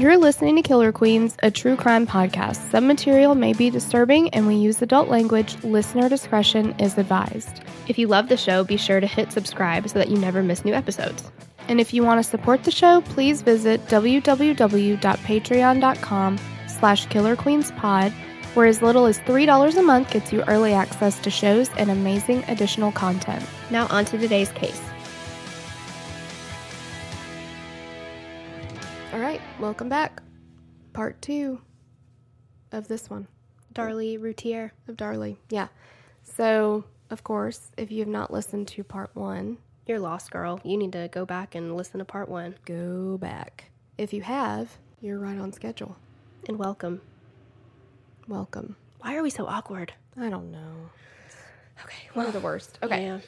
You're listening to Killer Queens, a true crime podcast. Some material may be disturbing and we use adult language. Listener discretion is advised. If you love the show, be sure to hit subscribe so that you never miss new episodes. And if you want to support the show, please visit www.patreon.com slash killerqueenspod, where as little as $3 a month gets you early access to shows and amazing additional content. Now on to today's case. All right, welcome back. Part two of this one. Darlie Routier. Of Darlie, yeah. So, of course, if you have not listened to part one, You're lost, girl. You need to go back and listen to part one. go back. If you have, you're right on schedule. And welcome. Welcome. Why are we so awkward? I don't know. Okay, We're the worst. Okay. Yeah.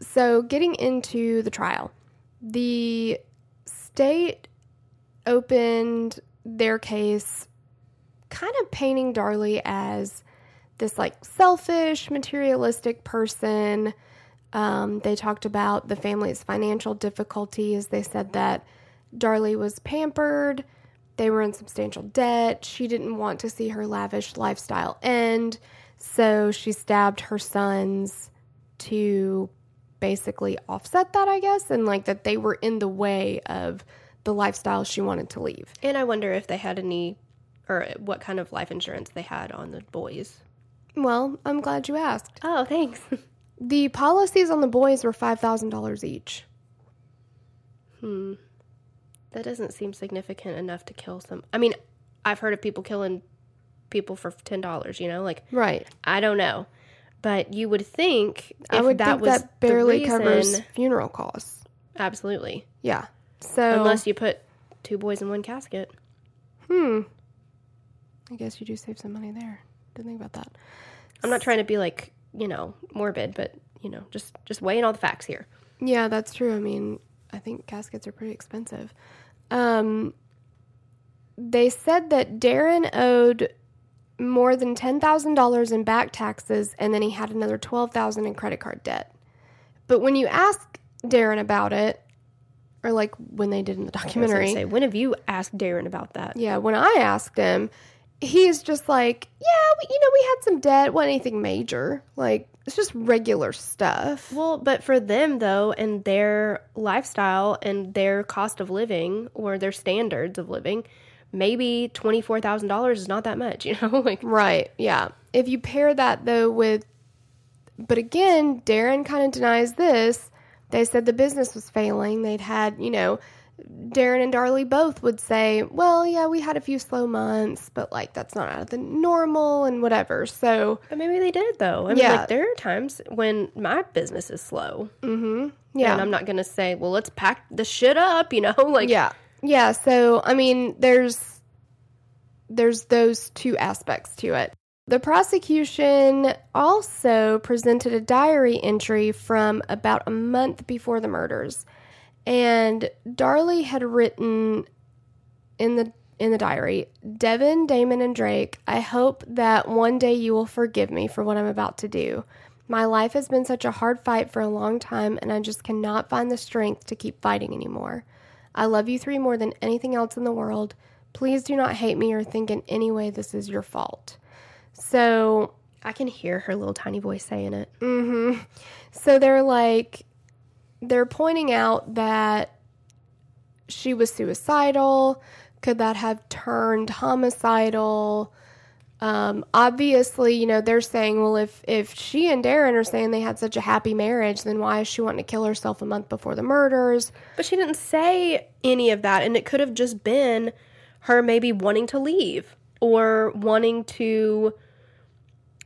So, getting into the trial, the state opened their case kind of painting Darlie as this like selfish, materialistic person. Um, they talked about the family's financial difficulties. They said that Darlie was pampered, they were in substantial debt. She didn't want to see her lavish lifestyle end, so she stabbed her sons to basically offset that, I guess, and like that they were in the way of the lifestyle she wanted to leave. And I wonder if they had any, or what kind of life insurance they had on the boys. Well, I'm glad you asked. Oh, thanks. The policies on the boys were $5,000 each. hmm. That doesn't seem significant enough to kill some. I mean, I've heard of people killing people for ten dollars. You know, like Right. I don't know, but you would think if I would that think was that barely the covers funeral costs. Absolutely, Yeah. So unless you put two boys in one casket. hmm. I guess you do save some money there. Didn't think about that. I'm not trying to be like you know morbid, but you know just just weighing all the facts here. Yeah, that's true. I mean, I think caskets are pretty expensive. Um, they said that Darren owed more than ten thousand dollars in back taxes, and then he had another twelve thousand in credit card debt. But when you ask Darren about it, or like when they did in the documentary, Say, when have you asked Darren about that? yeah, when I asked him, he's just like, yeah, we, you know, we had some debt, wasn't anything major, like it's just regular stuff. Well, but for them though, and their lifestyle and their cost of living or their standards of living, maybe twenty four thousand dollars is not that much. You know, like Right. Yeah. If you pair that though with, but again, Darren kind of denies this. They said the business was failing. They'd had, you know, Darren and Darlie both would say, well, yeah, we had a few slow months, but like that's not out of the normal and whatever. So, But maybe they did though. I mean, Yeah. like there are times when my business is slow, mm-hmm. yeah. and I'm not gonna say, "Well, let's pack the shit up," you know, like yeah. Yeah. So, I mean, there's, there's those two aspects to it. The prosecution also presented a diary entry from about a month before the murders. And Darlie had written in the in the diary, Devon, Damon, and Drake, I hope that one day you will forgive me for what I'm about to do. My life has been such a hard fight for a long time, and I just cannot find the strength to keep fighting anymore. I love you three more than anything else in the world. Please do not hate me or think in any way this is your fault. So, I can hear her little tiny voice saying it. Mm-hmm. So they're like, they're pointing out that she was suicidal. Could that have turned homicidal? Um, obviously, you know, they're saying, well, if if she and Darren are saying they had such a happy marriage, then why is she wanting to kill herself a month before the murders? But she didn't say any of that, and it could have just been her maybe wanting to leave or wanting to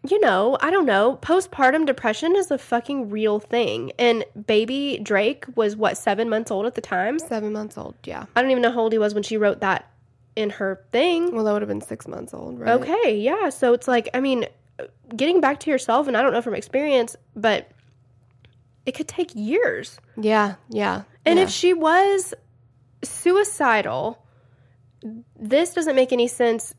you know, I don't know. Postpartum depression is a fucking real thing. And baby Drake was what, seven months old at the time? Seven months old, yeah. I don't even know how old he was when she wrote that in her thing. Well, that would have been six months old, right? Okay, yeah. So it's like, I mean, getting back to yourself, and I don't know from experience, but it could take years. Yeah, yeah. And yeah. if she was suicidal, this doesn't make any sense.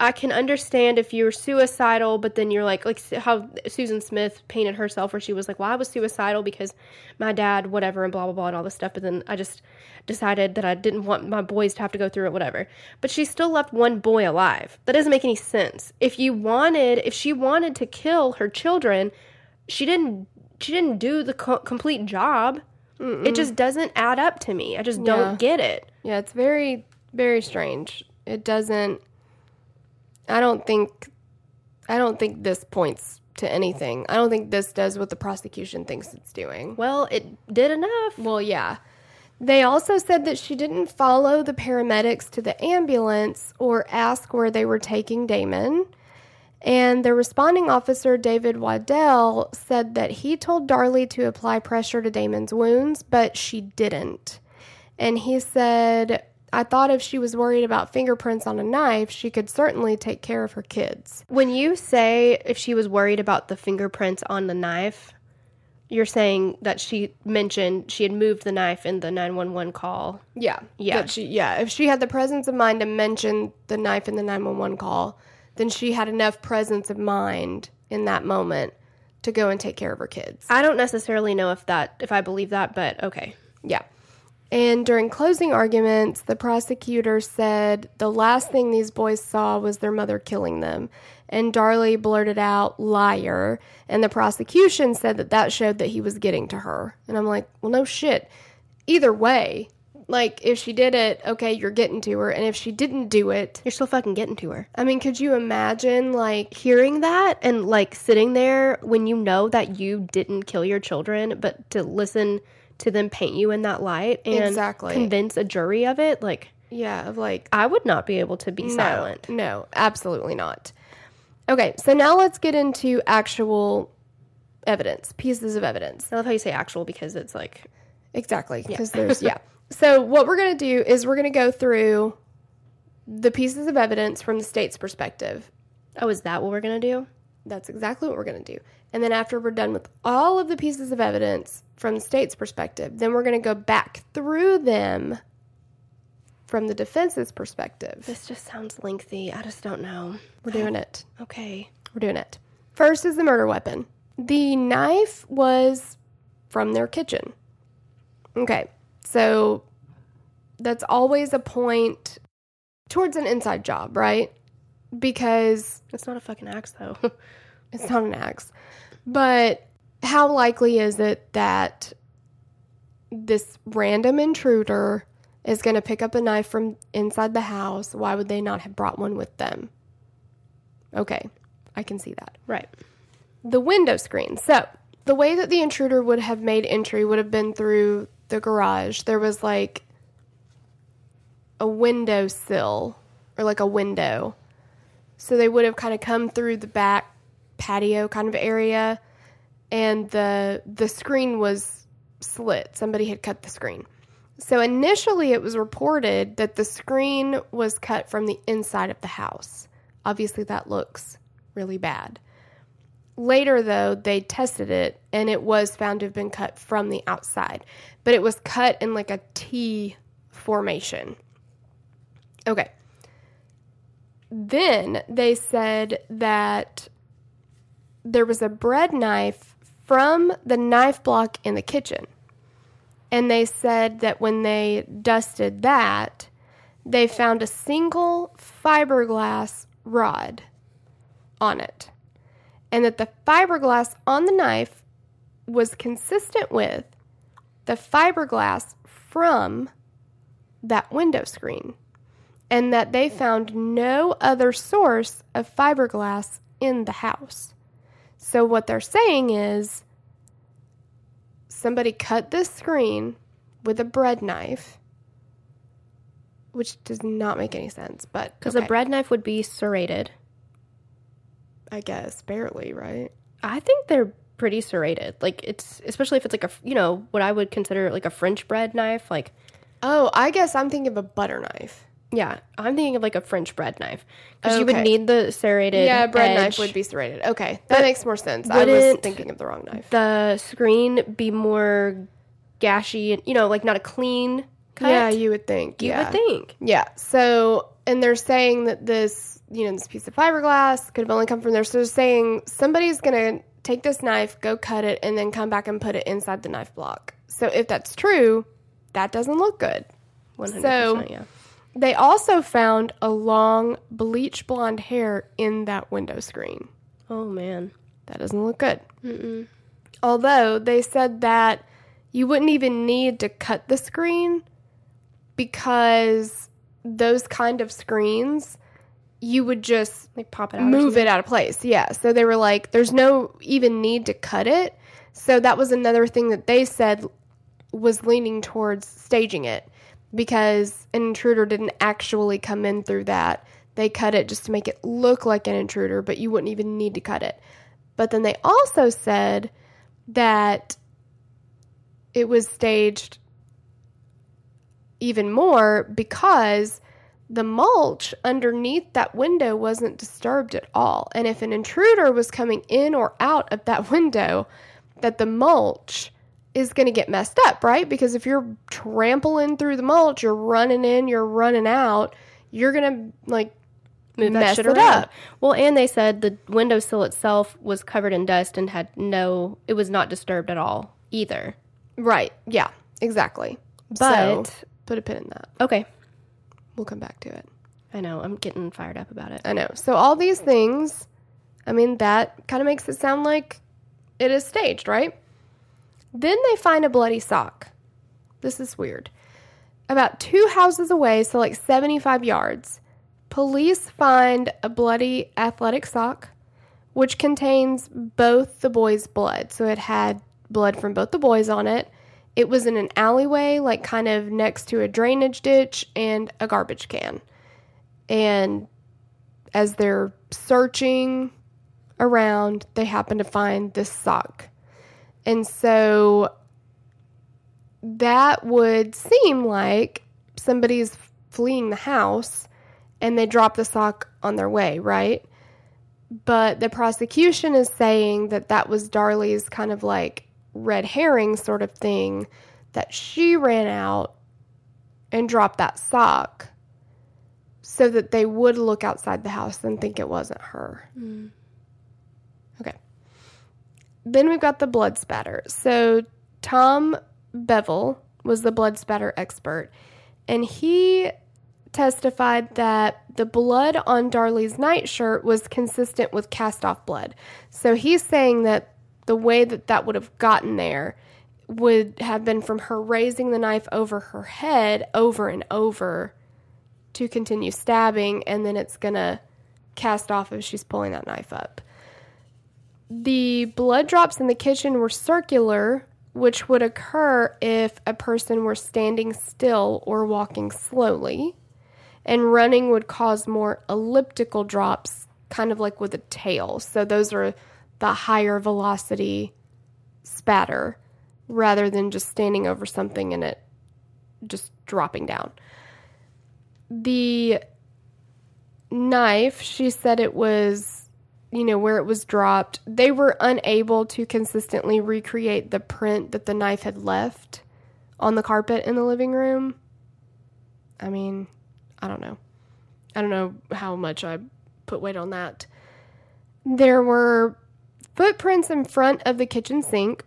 I can understand if you're suicidal, but then you're like, like how Susan Smith painted herself, where she was like, "Well, I was suicidal because my dad, whatever, and blah blah blah, and all this stuff." But then I just decided that I didn't want my boys to have to go through it, whatever. But she still left one boy alive. That doesn't make any sense. If you wanted, if she wanted to kill her children, she didn't. She didn't do the co- complete job. Mm-mm. It just doesn't add up to me. I just don't get it. Yeah, it's very, very strange. It doesn't. I don't think. I don't think this points to anything. I don't think this does what the prosecution thinks it's doing. Well, it did enough. Well, yeah. They also said that she didn't follow the paramedics to the ambulance or ask where they were taking Damon. And the responding officer, David Waddell, said that he told Darlie to apply pressure to Damon's wounds, but she didn't. And he said, I thought if she was worried about fingerprints on a knife, she could certainly take care of her kids. When you say if she was worried about the fingerprints on the knife, you're saying that she mentioned she had moved the knife in the 911 call. Yeah. Yeah. That she, yeah. If she had the presence of mind to mention the knife in the 911 call, then she had enough presence of mind in that moment to go and take care of her kids. I don't necessarily know if that if I believe that, but okay. Yeah. And during closing arguments, the prosecutor said the last thing these boys saw was their mother killing them. And Darlie blurted out, liar. And the prosecution said that that showed that he was getting to her. And I'm like, well, no shit. Either way, like, if she did it, okay, you're getting to her. And if she didn't do it, You're still fucking getting to her. I mean, could you imagine, like, Hearing that and like sitting there when you know that you didn't kill your children, but to listen to then paint you in that light and Exactly. convince a jury of it, like yeah, of like, I would not be able to be silent. No, no, absolutely not. Okay, so now let's get into actual evidence, pieces of evidence. I love how you say actual because it's like Exactly, because there's yeah. So what we're going to do is we're going to go through the pieces of evidence from the state's perspective. Oh, is that what we're gonna do? That's exactly what we're going to do. And then after we're done with all of the pieces of evidence from the state's perspective, then we're going to go back through them from the defense's perspective. This just sounds lengthy. I just don't know. We're doing it. Okay. We're doing it. First is the murder weapon. The knife was from their kitchen. Okay, so that's always a point towards an inside job, right? Because It's not a fucking axe though. it's not an axe. But how likely is it that this random intruder is going to pick up a knife from inside the house? Why would they not have brought one with them? Okay, I can see that. right. the window screen. So, the way that the intruder would have made entry would have been through the garage. There was like a window sill or like a window. So they would have kind of come through the back patio kind of area and the the screen was slit. Somebody had cut the screen. So initially it was reported that the screen was cut from the inside of the house. Obviously that looks really bad. Later, though, they tested it and it was found to have been cut from the outside, but it was cut in like a T formation. Okay. Then they said that there was a bread knife from the knife block in the kitchen. And they said that when they dusted that, they found a single fiberglass rod on it. and that the fiberglass on the knife was consistent with the fiberglass from that window screen, and that they found no other source of fiberglass in the house. So, what they're saying is somebody cut this screen with a bread knife, which does not make any sense, but Because okay. a bread knife would be serrated. I guess barely, right? I think they're pretty serrated. Like it's especially if it's like a you know what I would consider like a French bread knife. Like Oh, I guess I'm thinking of a butter knife. Yeah, I'm thinking of like a French bread knife because you would Okay. need the serrated. Yeah, bread knife would be serrated. Okay, that But makes more sense. I was wouldn't thinking of the wrong knife. the screen be more gashy and you know like not a clean cut. Yeah, you would think. You yeah. would think. Yeah. So, and they're saying that this, you know, this piece of fiberglass could have only come from there. So they're saying somebody's going to take this knife, go cut it, and then come back and put it inside the knife block. So if that's true, that doesn't look good. 100%, Yeah. They also found a long bleach blonde hair in that window screen. Oh man. That doesn't look good. Although they said that you wouldn't even need to cut the screen because those kind of screens, you would just Like pop it out. move it out of place. Yeah. So they were like, there's no even need to cut it. So that was another thing that they said was leaning towards staging it because an intruder didn't actually come in through that. They cut it just to make it look like an intruder, but you wouldn't even need to cut it. But then they also said that it was staged even more because the mulch underneath that window wasn't disturbed at all. And if an intruder was coming in or out of that window, that the mulch is going to get messed up, right? Because if you're trampling through the mulch, you're running in, you're running out, you're going to like Move that mess shit it around. up. Well, and they said the windowsill itself was covered in dust and had no. It was not disturbed at all either. Right. Yeah, exactly. But- so, put a pin in that. Okay. We'll come back to it. I know. I'm getting fired up about it. I know. So all these things, I mean, that kind of makes it sound like it is staged, right? Then they find a bloody sock. This is weird. About two houses away, so like 75 yards, police find a bloody athletic sock, which contains both the boys' blood. So it had blood from both the boys on it. It was in an alleyway, like kind of next to a drainage ditch and a garbage can. And as they're searching around, they happen to find this sock. And so that would seem like somebody's fleeing the house and they drop the sock on their way, right? But the prosecution is saying that that was Darlie's kind of like red herring sort of thing that she ran out and dropped that sock so that they would look outside the house and think it wasn't her. Okay. Then we've got the blood spatter. So Tom Bevel was the blood spatter expert, and he testified that the blood on Darlie's nightshirt was consistent with cast off blood. So he's saying that the way that that would have gotten there would have been from her raising the knife over her head over and over to continue stabbing, and then it's gonna cast off as she's pulling that knife up. The blood drops in the kitchen were circular, which would occur if a person were standing still or walking slowly. And running would cause more elliptical drops, kind of like with a tail. So those are the higher velocity spatter rather than just standing over something and it just dropping down. The knife, she said it was, you know, where it was dropped. They were unable to consistently recreate the print that the knife had left on the carpet in the living room. I mean, I don't know. I don't know how much I put weight on that. There were footprints in front of the kitchen sink,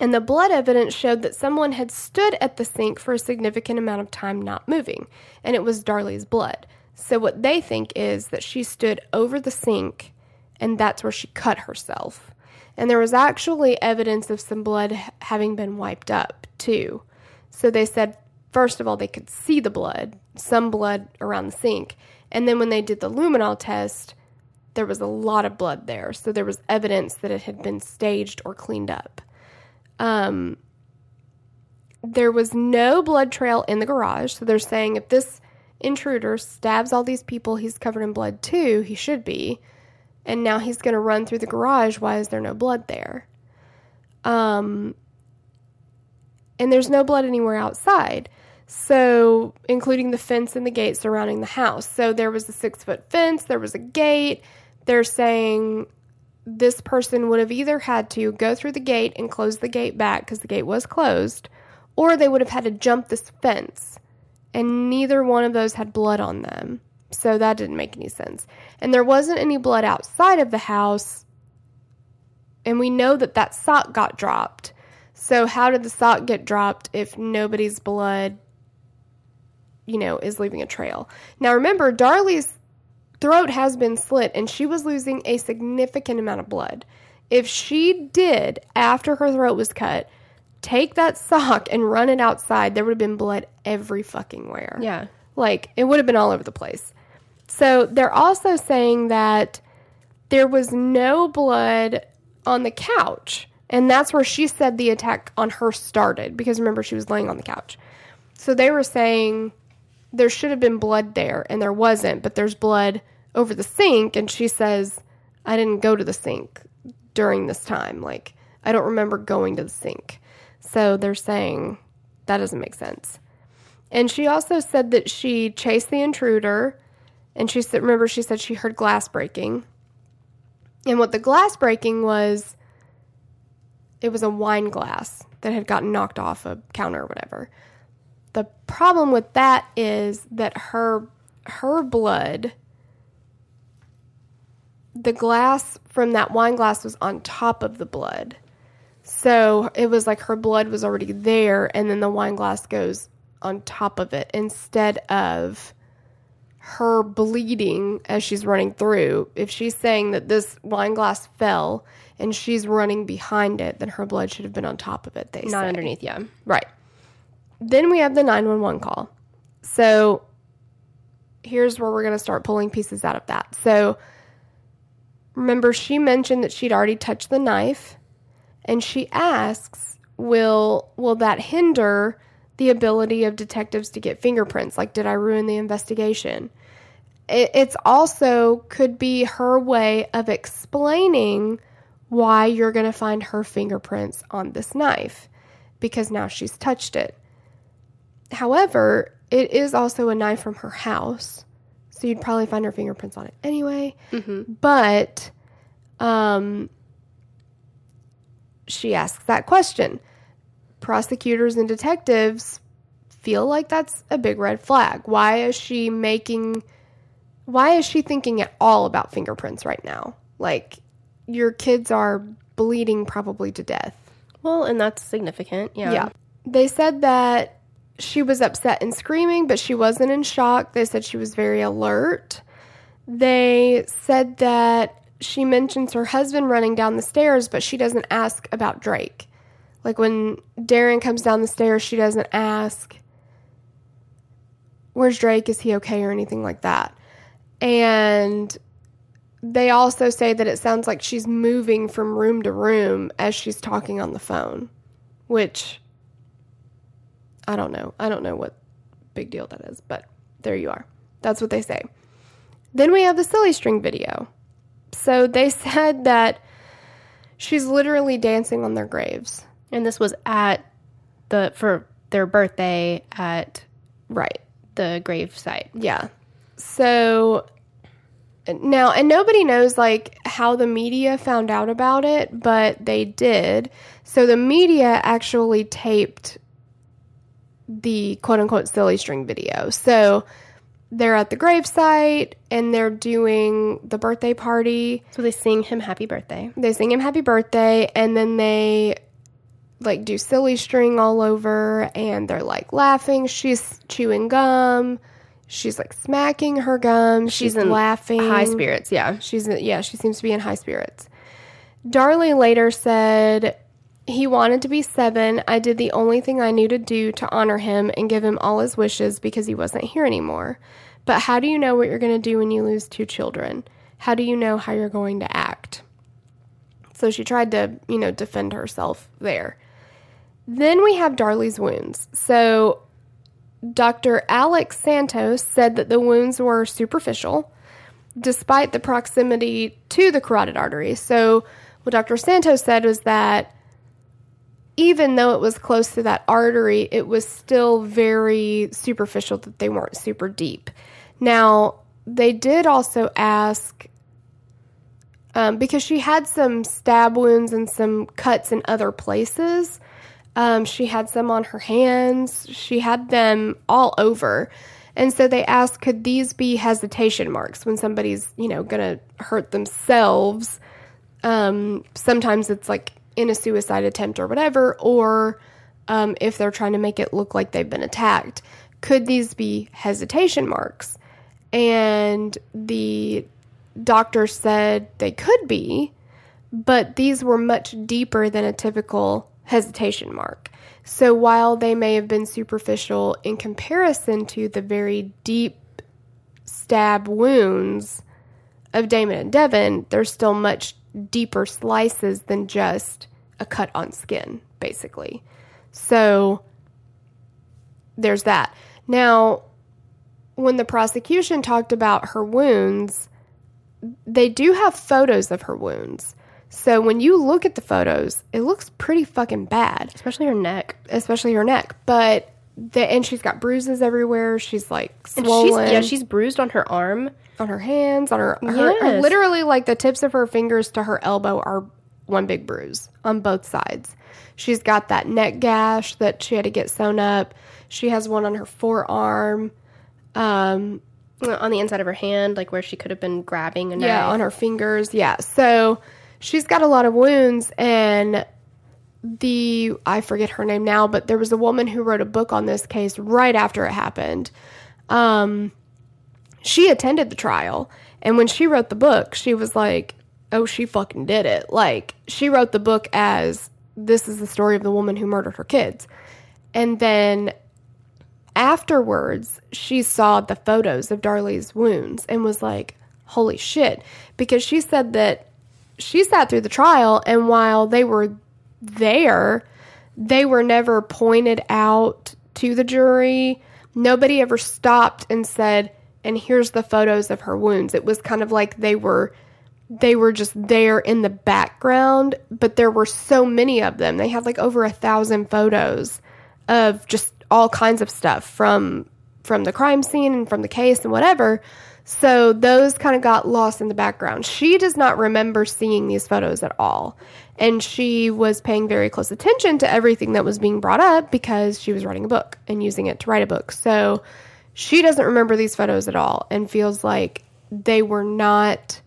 and the blood evidence showed that someone had stood at the sink for a significant amount of time not moving, and it was Darlie's blood. So, what they think is that she stood over the sink and that's where she cut herself. And there was actually evidence of some blood having been wiped up, too. So they said, first of all, they could see the blood, some blood around the sink. And then when they did the luminol test, there was a lot of blood there. So there was evidence that it had been staged or cleaned up. Um, there was no blood trail in the garage. So they're saying if this intruder stabs all these people, he's covered in blood too. He should be. And now he's going to run through the garage. Why is there no blood there? Um, and there's no blood anywhere outside. So, including the fence and the gate surrounding the house. So, there was a six foot fence, there was a gate. They're saying this person would have either had to go through the gate and close the gate back because the gate was closed, or they would have had to jump this fence. And neither one of those had blood on them. So, that didn't make any sense. And there wasn't any blood outside of the house. And we know that that sock got dropped. So, how did the sock get dropped if nobody's blood, you know, is leaving a trail? Now, remember, Darlie's throat has been slit and she was losing a significant amount of blood. If she did, after her throat was cut, take that sock and run it outside, there would have been blood every fucking where. Yeah. Like, it would have been all over the place. So, they're also saying that there was no blood on the couch. And that's where she said the attack on her started because remember, she was laying on the couch. So they were saying there should have been blood there and there wasn't, but there's blood over the sink. And she says, I didn't go to the sink during this time. Like, I don't remember going to the sink. So they're saying that doesn't make sense. And she also said that she chased the intruder. And she said, remember, she said she heard glass breaking. And what the glass breaking was, it was a wine glass that had gotten knocked off a counter or whatever. The problem with that is that her her blood the glass from that wine glass was on top of the blood. So it was like her blood was already there and then the wine glass goes on top of it instead of her bleeding as she's running through. If she's saying that this wine glass fell and she's running behind it, then her blood should have been on top of it. They Not say. underneath, yeah. Right. Then we have the 911 call. So here's where we're going to start pulling pieces out of that. So remember, she mentioned that she'd already touched the knife, and she asks, "Will will that hinder the ability of detectives to get fingerprints? Like, did I ruin the investigation?" It, it's also could be her way of explaining why you're going to find her fingerprints on this knife because now she's touched it. However, it is also a knife from her house, so you'd probably find her fingerprints on it anyway. But um, she asks that question. Prosecutors and detectives feel like that's a big red flag. Why is she making why is she thinking at all about fingerprints right now? Like your kids are bleeding probably to death. Well, and that's significant. Yeah. Yeah. They said that she was upset and screaming, but she wasn't in shock. They said she was very alert. They said that she mentions her husband running down the stairs, but she doesn't ask about Drake. Like when Darren comes down the stairs, she doesn't ask, Where's Drake? Is he okay? or anything like that. And they also say that it sounds like she's moving from room to room as she's talking on the phone, which I don't know. I don't know what big deal that is, but there you are. That's what they say. Then we have the silly string video. So they said that she's literally dancing on their graves. And this was at the for their birthday at Right. the grave site. Yeah. So now, and nobody knows like how the media found out about it, but they did. So the media actually taped the quote unquote silly string video. So they're at the gravesite and they're doing the birthday party. So they sing him happy birthday. They sing him happy birthday and then they like do silly string all over and they're like laughing. She's chewing gum. She's like smacking her gum. She's, in laughing. High spirits, yeah. She's yeah, she seems to be in high spirits. Darlie later said he wanted to be seven. I did the only thing I knew to do to honor him and give him all his wishes because he wasn't here anymore. But how do you know what you're going to do when you lose two children? How do you know how you're going to act? So she tried to, you know, defend herself there. Then we have Darlie's wounds. So Dr. Alex Santos said that the wounds were superficial despite the proximity to the carotid artery. So, what Dr. Santos said was that even though it was close to that artery, it was still very superficial, that they weren't super deep. Now, they did also ask um, because she had some stab wounds and some cuts in other places. Um, she had some on her hands. She had them all over. And so they asked, could these be hesitation marks when somebody's, you know, going to hurt themselves? Um, sometimes it's like in a suicide attempt or whatever, or um, if they're trying to make it look like they've been attacked. Could these be hesitation marks? And the doctor said they could be, but these were much deeper than a typical hesitation mark. So while they may have been superficial in comparison to the very deep stab wounds of Damon and Devon, they're still much deeper slices than just a cut on skin, basically. So there's that. Now, when the prosecution talked about her wounds, they do have photos of her wounds. So when you look at the photos, it looks pretty fucking bad, Especially her neck. especially her neck. But the and she's got bruises everywhere. She's like swollen she's, yeah, she's bruised on her arm. on her hands, on her, her, her literally like the tips of her fingers to her elbow are one big bruise on both sides. She's got that neck gash that she had to get sewn up. She has one on her forearm. Um, On the inside of her hand, like where she could have been grabbing a knife. yeah, on her fingers. Yeah. So she's got a lot of wounds and the I forget her name now, but there was a woman who wrote a book on this case right after it happened. Um she attended the trial and when she wrote the book, she was like, "Oh, she fucking did it." Like she wrote the book as this is the story of the woman who murdered her kids. And then afterwards, she saw the photos of Darlie's wounds and was like, holy shit. Because she said that she sat through the trial, and while they were there, they were never pointed out to the jury. Nobody ever stopped and said, and here's the photos of her wounds. It was kind of like they were they were just there in the background, but there were so many of them. They had like over a thousand photos of just all kinds of stuff from from the crime scene and from the case and whatever. So those kind of got lost in the background. She does not remember seeing these photos at all. And she was paying very close attention to everything that was being brought up because she was writing a book and using it to write a book. So she doesn't remember these photos at all and feels like they were not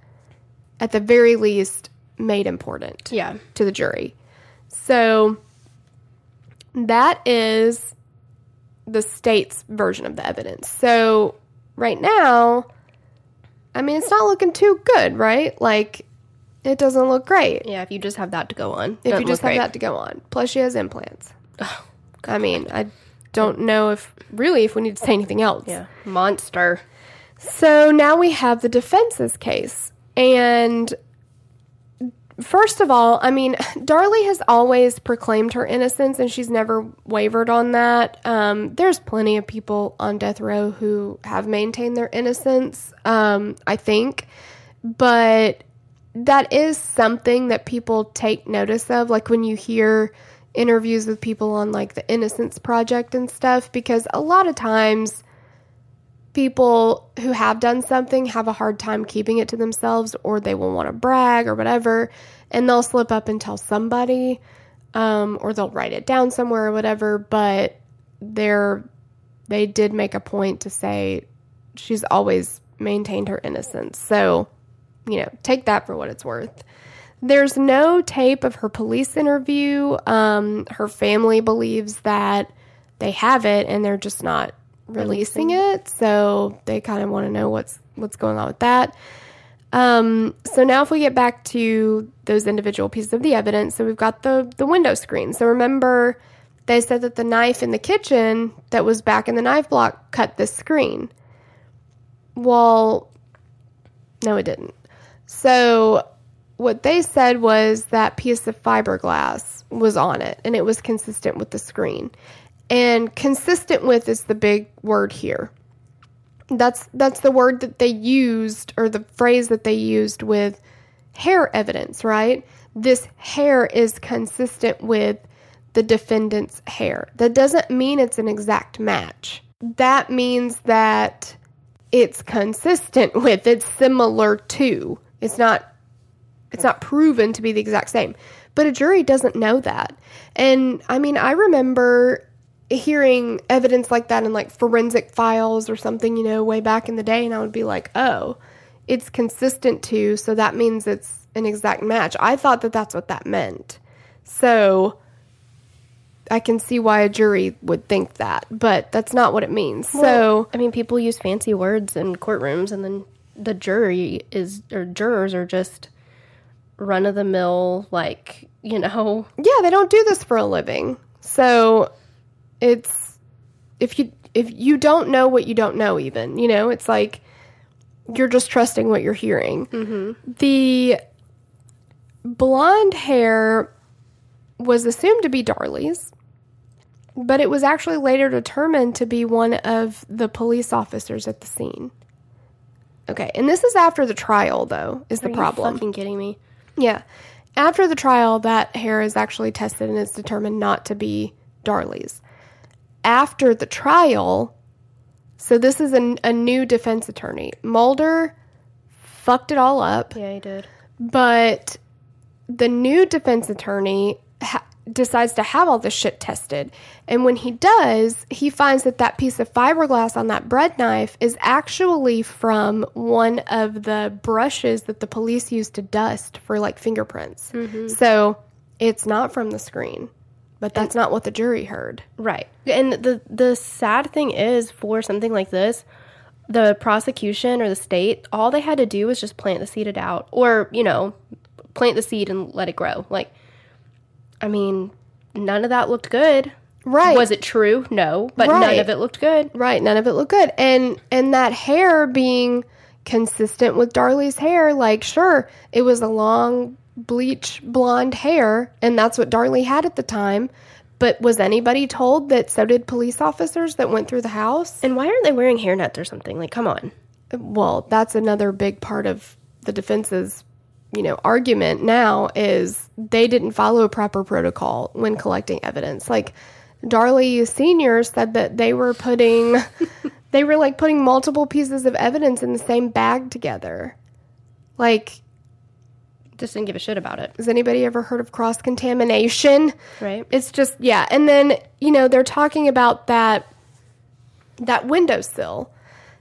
at the very least made important Yeah. to the jury. So that is the state's version of the evidence. So right now, I mean, it's not looking too good, right? Like, it doesn't look great Yeah, if you just have that to go on. if you just have great. that to go on. Plus, she has implants. I mean, I don't know if really if we need to say anything else. Yeah. Monster. So now we have the defense's case. And first of all, I mean, Darlie has always proclaimed her innocence and she's never wavered on that. Um, there's plenty of people on death row who have maintained their innocence, um, I think. But that is something that people take notice of. Like when you hear interviews with people on like the Innocence Project and stuff, because a lot of times people who have done something have a hard time keeping it to themselves or they will want to brag or whatever and they'll slip up and tell somebody um, or they'll write it down somewhere or whatever but they're they did make a point to say she's always maintained her innocence so you know take that for what it's worth there's no tape of her police interview um, her family believes that they have it and they're just not releasing it, so they kind of want to know what's what's going on with that. Um, so now, if we get back to those individual pieces of the evidence, so we've got the the window screen. So remember, they said that the knife in the kitchen that was back in the knife block cut the screen. Well, no, it didn't. So what they said was that piece of fiberglass was on it, and it was consistent with the screen. And consistent with is the big word here that's that's the word that they used or the phrase that they used with hair evidence, right? This hair is consistent with the defendant's hair. That doesn't mean it's an exact match. That means that it's consistent with, it's similar to. It's not it's not proven to be the exact same. But a jury doesn't know that. And I mean, I remember hearing evidence like that in like forensic files or something, you know, way back in the day, and I would be like, oh, it's consistent to, so that means it's an exact match. I thought that that's what that meant. So I can see why a jury would think that, but that's not what it means. so, I mean, people use fancy words in courtrooms, and then the jury is, or jurors are just run of the mill, like, you know. yeah, they don't do this for a living. So it's if you if you don't know what you don't know even you know it's like you're just trusting what you're hearing mm-hmm. the blonde hair was assumed to be darlie's but it was actually later determined to be one of the police officers at the scene okay and this is after the trial though is the Are you problem fucking kidding me? yeah. After the trial, that hair is actually tested and it's determined not to be Darlie's. After the trial, so this is a, a new defense attorney. Mulder fucked it all up, Yeah, he did. but the new defense attorney ha- decides to have all this shit tested. And when he does, he finds that that piece of fiberglass on that bread knife is actually from one of the brushes that the police used to dust for like fingerprints. Mm-hmm. So it's not from the screen. But that's not what the jury heard. Right. And the the sad thing is for something like this, the prosecution or the state, all they had to do was just plant the seed it out or, you know, plant the seed and let it grow. Like I mean, none of that looked good. Right. Was it true? No, but none of it looked good. Right, none of it looked good. And and that hair being consistent with Darlie's hair, like sure, it was a long bleach blonde hair and that's what Darlie had at the time, but was anybody told that so did police officers that went through the house? And why aren't they wearing hairnets or something? Like, come on. Well, that's another big part of the defense's you know argument now is they didn't follow a proper protocol when collecting evidence. Like darlie senior said that they were putting they were like putting multiple pieces of evidence in the same bag together. Like Just didn't give a shit about it. has anybody ever heard of cross contamination Right. it's just yeah. And then you know they're talking about that that windowsill.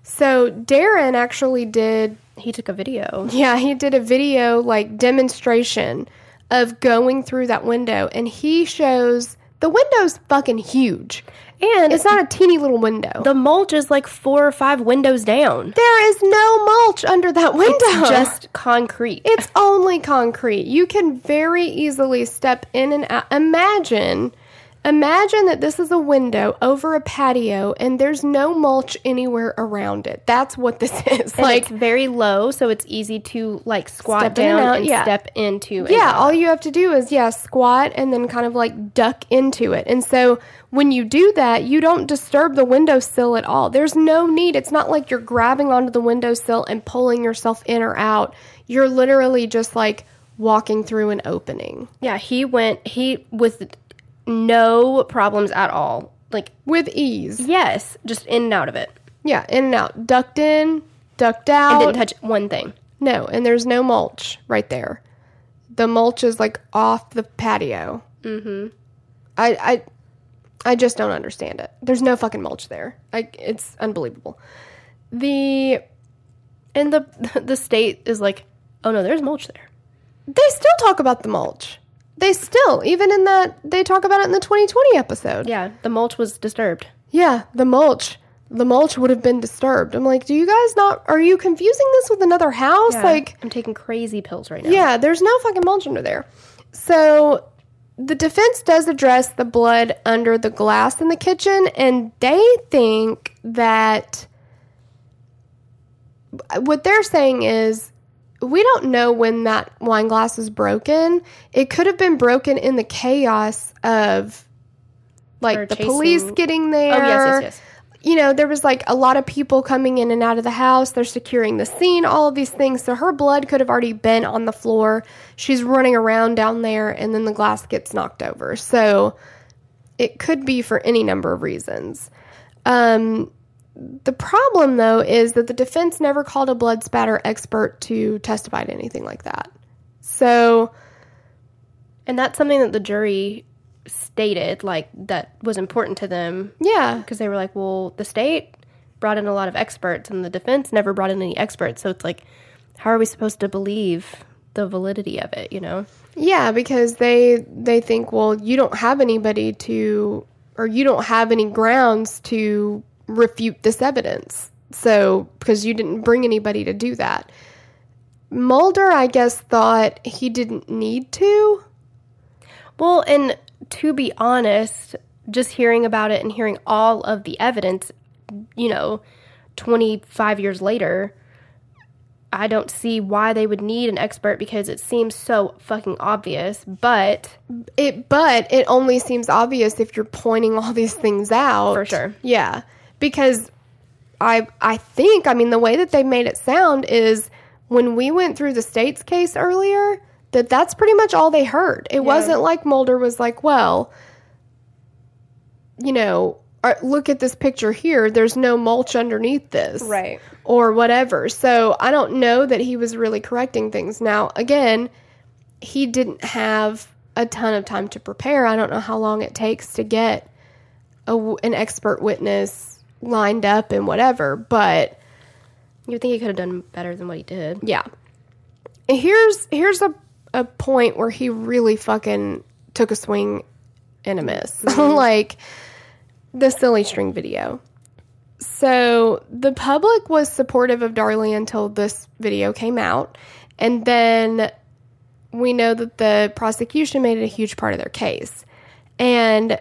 So darren actually did He took a video. Yeah, he did a video like demonstration of going through that window and he shows the window's fucking huge. And It's not a teeny little window. the mulch is like four or five windows down. there is no mulch under that window. It's just concrete. it's only concrete. You can very easily step in and out. Imagine imagine that this is a window over a patio and there's no mulch anywhere around it. That's what this is. And like it's very low, so it's easy to like squat Step in and down out, and yeah. step into. and Yeah, all you have to do is yeah, squat and then kind of like duck into it. And so when you do that, you don't disturb the windowsill at all. There's no need. It's not like you're grabbing onto the windowsill and pulling yourself in or out. You're literally just like walking through an opening yeah. He went he with no problems at all. Like with ease. yes, just in and out of it, Yeah, in and out. Ducked in, ducked and out. didn't touch one thing. no, and there's no mulch right there. The mulch is like off the patio. Mm-hmm. I I I just don't understand it. There's no fucking mulch there. Like it's unbelievable. The And the the state is like, oh no, there's mulch there. they still talk about the mulch. They still even in that they talk about it in the 2020 episode. Yeah, the mulch was disturbed. Yeah, the mulch. the mulch would have been disturbed. I'm like, do you guys not? Are you confusing this with another house? Yeah. Like, I'm taking crazy pills right now. yeah, there's no fucking mulch under there. So the defense does address the blood under the glass in the kitchen, and they think that what they're saying is we don't know when that wine glass was broken. It could have been broken in the chaos of like Or the chasing- police getting there Oh yes, yes, yes. you know, there was like a lot of people coming in and out of the house. They're securing the scene, all of these things. So her blood could have already been on the floor. She's running around down there, and then the glass gets knocked over. So it could be for any number of reasons. Um, the problem, though, is that the defense never called a blood spatter expert to testify to anything like that. So And that's something that the jury stated, like that was important to them yeah, because they were like, well, the state brought in a lot of experts and the defense never brought in any experts. So it's like, how are we supposed to believe the validity of it, you know? Yeah, because they they think, well, you don't have anybody to or you don't have any grounds to refute this evidence. So, because you didn't bring anybody to do that. Mulder, I guess, thought he didn't need to. Well, and to be honest, just hearing about it and hearing all of the evidence, you know, 25 years later, I don't see why they would need an expert because it seems so fucking obvious. But It but it only seems obvious if you're pointing all these things out. For sure. Yeah. Because I I think, I mean the way that they made it sound is when we went through the state's case earlier, that that's pretty much all they heard. It wasn't like Mulder was like, well, you know, uh, look at this picture here. There's no mulch underneath this Right. or whatever. So I don't know that he was really correcting things. Now, again, he didn't have a ton of time to prepare. I don't know how long it takes to get a an expert witness lined up and whatever, but you think he could have done better than what he did. yeah. Here's here's a a point where he really fucking took a swing and a miss. Mm-hmm. like the silly string video. So the public was supportive of Darlie until this video came out. And then we know that the prosecution made it a huge part of their case. And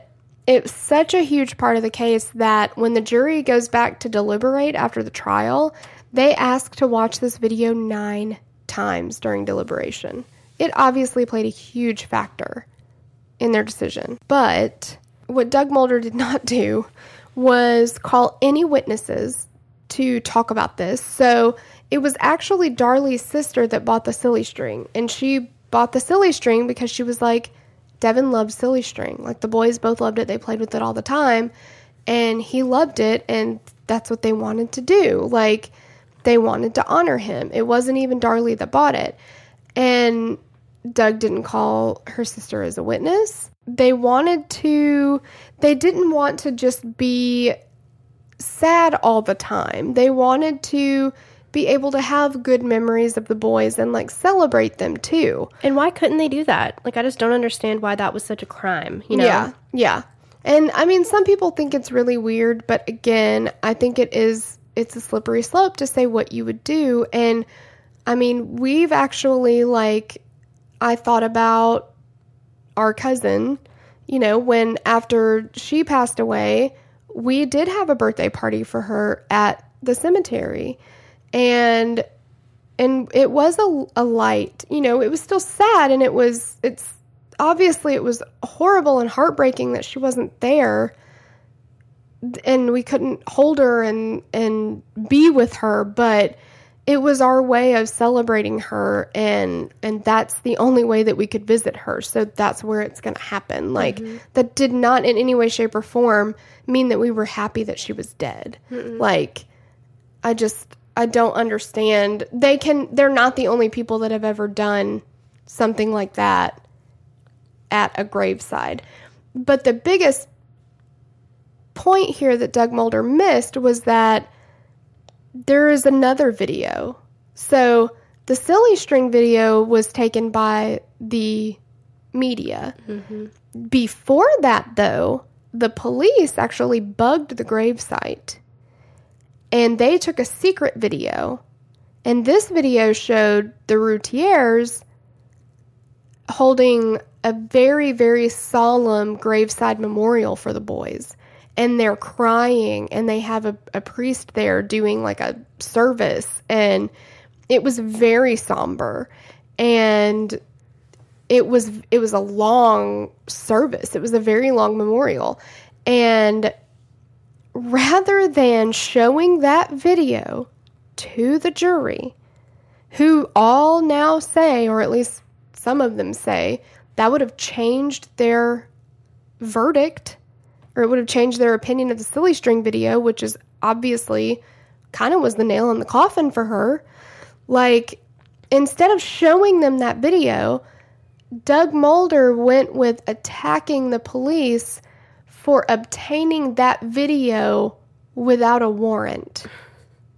it's such a huge part of the case that when the jury goes back to deliberate after the trial, they ask to watch this video nine times during deliberation. It obviously played a huge factor in their decision. But what Doug Mulder did not do was call any witnesses to talk about this. So it was actually Darlie's sister that bought the silly string. And she bought the silly string because she was like, Devon loved silly string. Like the boys both loved it. They played with it all the time. And he loved it. And that's what they wanted to do. Like they wanted to honor him. It wasn't even Darlie that bought it. And Doug didn't call her sister as a witness. They wanted to, they didn't want to just be sad all the time. They wanted to be able to have good memories of the boys and like celebrate them too. And why couldn't they do that? Like, I just don't understand why that was such a crime, you know? Yeah. Yeah. And I mean, some people think it's really weird, but again, I think it is, it's a slippery slope to say what you would do. And I mean, we've actually, like, I thought about our cousin, you know, when after she passed away, we did have a birthday party for her at the cemetery. And and it was a, a light, you know, it was still sad and it was it's obviously it was horrible and heartbreaking that she wasn't there. And we couldn't hold her and and be with her, but it was our way of celebrating her and and that's the only way that we could visit her. So that's where it's going to happen. Like mm-hmm. that did not in any way shape or form mean that we were happy that she was dead. Like i just i don't understand they can they're not the only people that have ever done something like that at a graveside but the biggest point here that Doug Mulder missed was that there is another video. So the silly string video was taken by the media. Mm-hmm. Before that, though, the police actually bugged the gravesite And they took a secret video. And this video showed the Routiers holding a very, very solemn graveside memorial for the boys. And they're crying, and they have a, a priest there doing like a service. And it was very somber. And it was it was a long service. It was a very long memorial. And rather than showing that video to the jury, who all now say, or at least some of them say, that would have changed their verdict, or it would have changed their opinion of the silly string video, which is obviously kind of was the nail in the coffin for her. Like, instead of showing them that video, Doug Mulder went with attacking the police for obtaining that video without a warrant.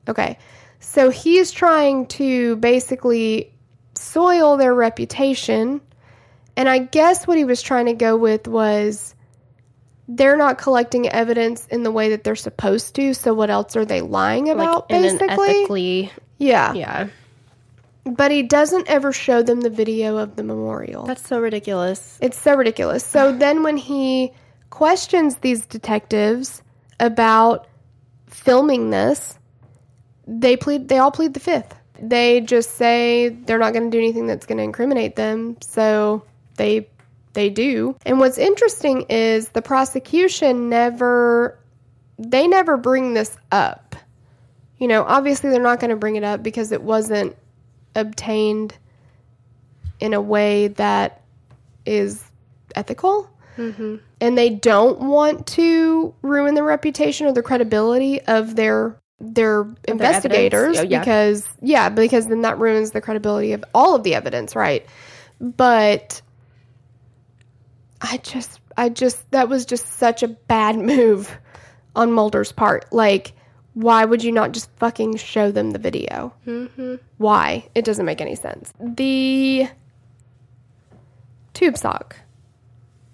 Okay. So he's trying to basically soil their reputation. And I guess what he was trying to go with was they're not collecting evidence in the way that they're supposed to. So what else are they lying about, like basically? yeah. yeah. But he doesn't ever show them the video of the memorial. That's so ridiculous. It's so ridiculous. So then when he questions these detectives about filming this, they plead they all plead the fifth. They just say they're not going to do anything that's going to incriminate them, so they they do. And what's interesting is the prosecution never they never bring this up. You know, obviously they're not going to bring it up because it wasn't obtained in a way that is ethical. And they don't want to ruin the reputation or the credibility of their their investigators evidence. Oh, yeah. because yeah, because then that ruins the credibility of all of the evidence, right? But I just I just that was just such a bad move on Mulder's part. Like why would you not just fucking show them the video? Mm-hmm. Why? It doesn't make any sense. The tube sock.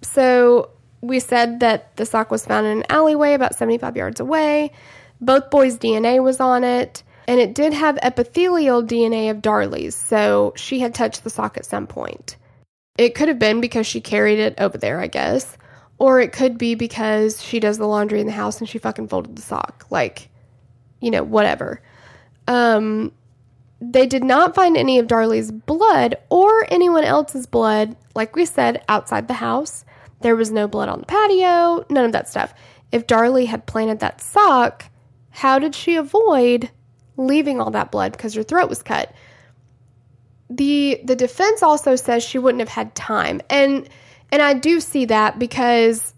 So we said that the sock was found in an alleyway about 75 yards away. Both boys' DNA was on it, and it did have epithelial DNA of Darlie's, so she had touched the sock at some point. It could have been because she carried it over there, I guess, or it could be because she does the laundry in the house and she fucking folded the sock. Like, you know, whatever. Um, they did not find any of Darlie's blood or anyone else's blood, like we said, outside the house. There was no blood on the patio, none of that stuff. If Darlie had planted that sock, how did she avoid leaving all that blood because her throat was cut? The the defense also says she wouldn't have had time. And and I do see that because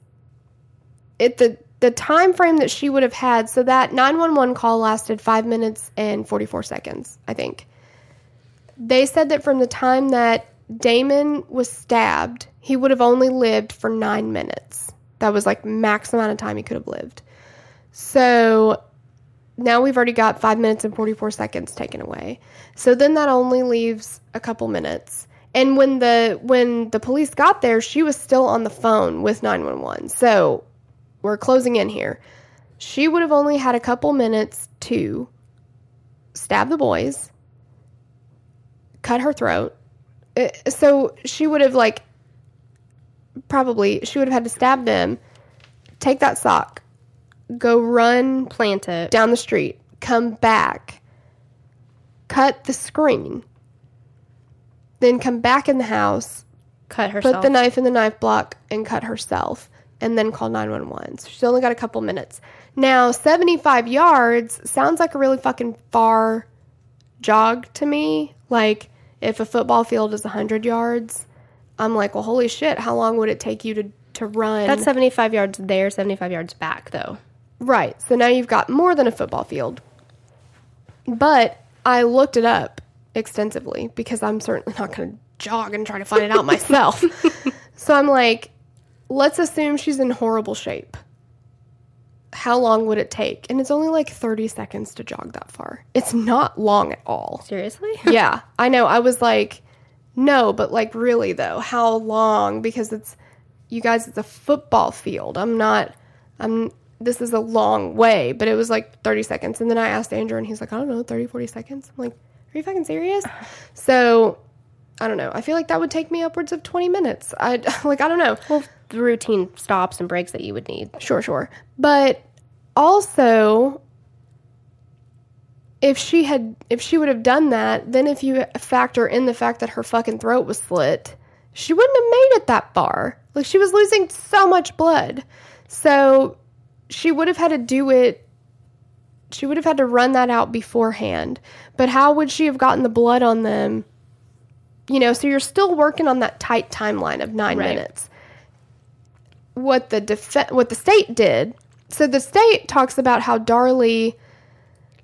it the the time frame that she would have had so that 911 call lasted 5 minutes and 44 seconds, I think. They said that from the time that Damon was stabbed, he would have only lived for 9 minutes. That was like max amount of time he could have lived. So now we've already got 5 minutes and 44 seconds taken away. So then that only leaves a couple minutes. And when the when the police got there, she was still on the phone with 911. So we're closing in here. She would have only had a couple minutes to stab the boys, cut her throat. Uh, So she would have like probably she would have had to stab them, take that sock, go run Plant it. down the street, come back, cut the screen, then come back in the house, Cut herself. put the knife in the knife block and cut herself and then call 911. So she's only got a couple minutes. Now, 75 yards sounds like a really fucking far jog to me. Like if a football field is 100 yards, I'm like, well, holy shit, how long would it take you to, to run? That's 75 yards there, 75 yards back, though. Right. So now you've got more than a football field. But I looked it up extensively because I'm certainly not going to jog and try to find it out myself. so I'm like, let's assume she's in horrible shape. How long would it take? And it's only like 30 seconds to jog that far. It's not long at all. Seriously? yeah, I know. I was like, no, but like really though, how long? Because it's you guys, it's a football field. I'm not. I'm. this is a long way, but it was like 30 seconds. And then I asked Andrew, and he's like, I don't know, 30, 40 seconds. I'm like, are you fucking serious? So I don't know. I feel like that would take me upwards of 20 minutes. I like, I don't know. Well, the routine stops and breaks that you would need. Sure, sure. But also, if she had, if she would have done that, then if you factor in the fact that her fucking throat was slit, she wouldn't have made it that far. Like she was losing so much blood. So she would have had to do it. She would have had to run that out beforehand. But how would she have gotten the blood on them? You know, so you're still working on that tight timeline of nine Right. minutes. What the def- what the state did. So the state talks about how Darlie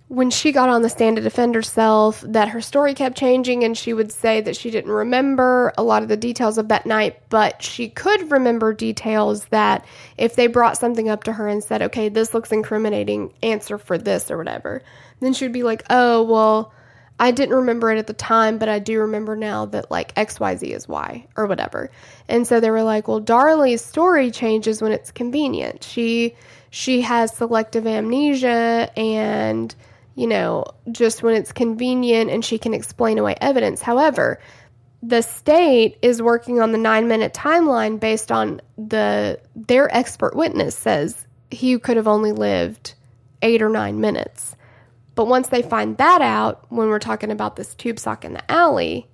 when she got on the stand to defend herself, that her story kept changing, and she would say that she didn't remember a lot of the details of that night, but she could remember details that if they brought something up to her and said, okay, this looks incriminating, answer for this or whatever, then she would be like, oh, well, I didn't remember it at the time, but I do remember now that like XYZ is Y or whatever. And so they were like, well, Darlie's story changes when it's convenient. She she has selective amnesia and you know, just when it's convenient and she can explain away evidence. However, the state is working on the 9-minute timeline based on the their expert witness says he could have only lived 8 or 9 minutes. But once they find that out, when we're talking about this tube sock in the alley,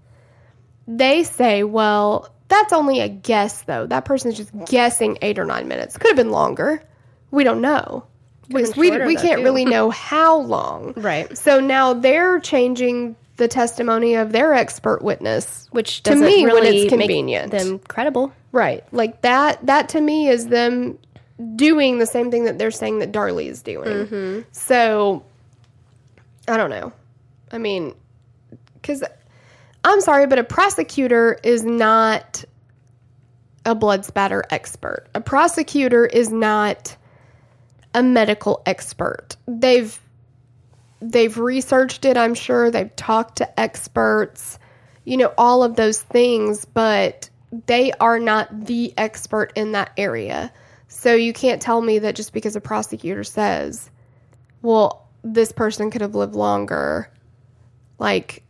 they say, well, that's only a guess, though. That person's just guessing eight or nine minutes. Could have been longer. We don't know. Because we, we though, can't too. really know how long. Right. So now they're changing the testimony of their expert witness, Which to me, when really it's make convenient. them credible. Right. Like that that to me is them doing the same thing that they're saying that Darlie is doing. Mm-hmm. So I don't know. I mean, cuz I'm sorry, but a prosecutor is not a blood spatter expert. A prosecutor is not a medical expert. They've they've researched it, I'm sure. They've talked to experts, you know, all of those things, but they are not the expert in that area. So you can't tell me that just because a prosecutor says, well, this person could have lived longer, like,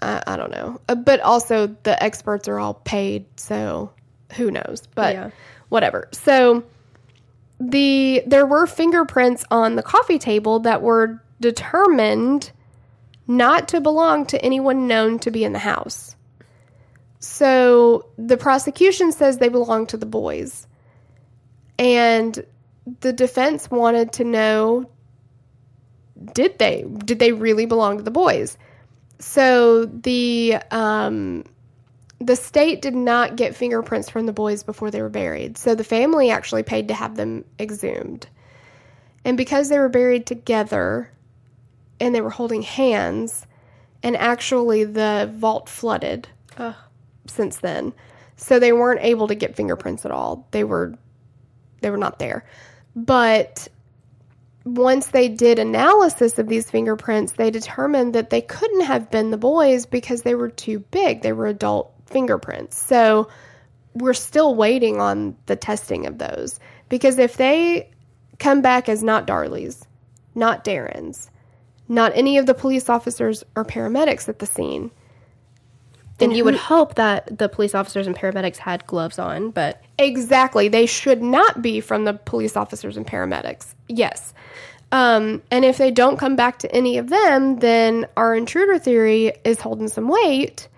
I, I don't know. Uh, But also, the experts are all paid, so who knows? But Yeah. whatever. So the there were fingerprints on the coffee table that were determined not to belong to anyone known to be in the house. So the prosecution says they belong to the boys. And the defense wanted to know did they did they really belong to the boys? So the um the state did not get fingerprints from the boys before they were buried. So the family actually paid to have them exhumed. And because they were buried together and they were holding hands, and actually the vault flooded since then. So they weren't able to get fingerprints at all. They were they were not there. But once they did analysis of these fingerprints, they determined that they couldn't have been the boys because they were too big. They were adult fingerprints. So we're still waiting on the testing of those because if they come back as not Darlie's, not Darren's, not any of the police officers or paramedics at the scene, Then And you would hope that the police officers and paramedics had gloves on, but Exactly. They should not be from the police officers and paramedics. Yes. Um, and if they don't come back to any of them, then our intruder theory is holding some weight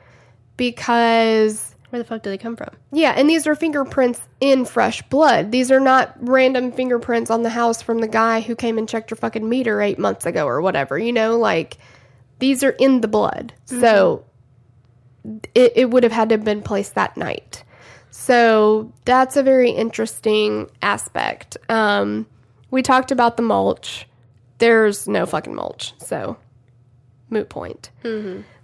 because, where the fuck do they come from? yeah, and these are fingerprints in fresh blood. These are not random fingerprints on the house from the guy who came and checked your fucking meter eight months ago or whatever. You know, like these are in the blood. So it, it would have had to have been placed that night. So that's a very interesting aspect. Um, we talked about the mulch. There's no fucking mulch. So, moot point.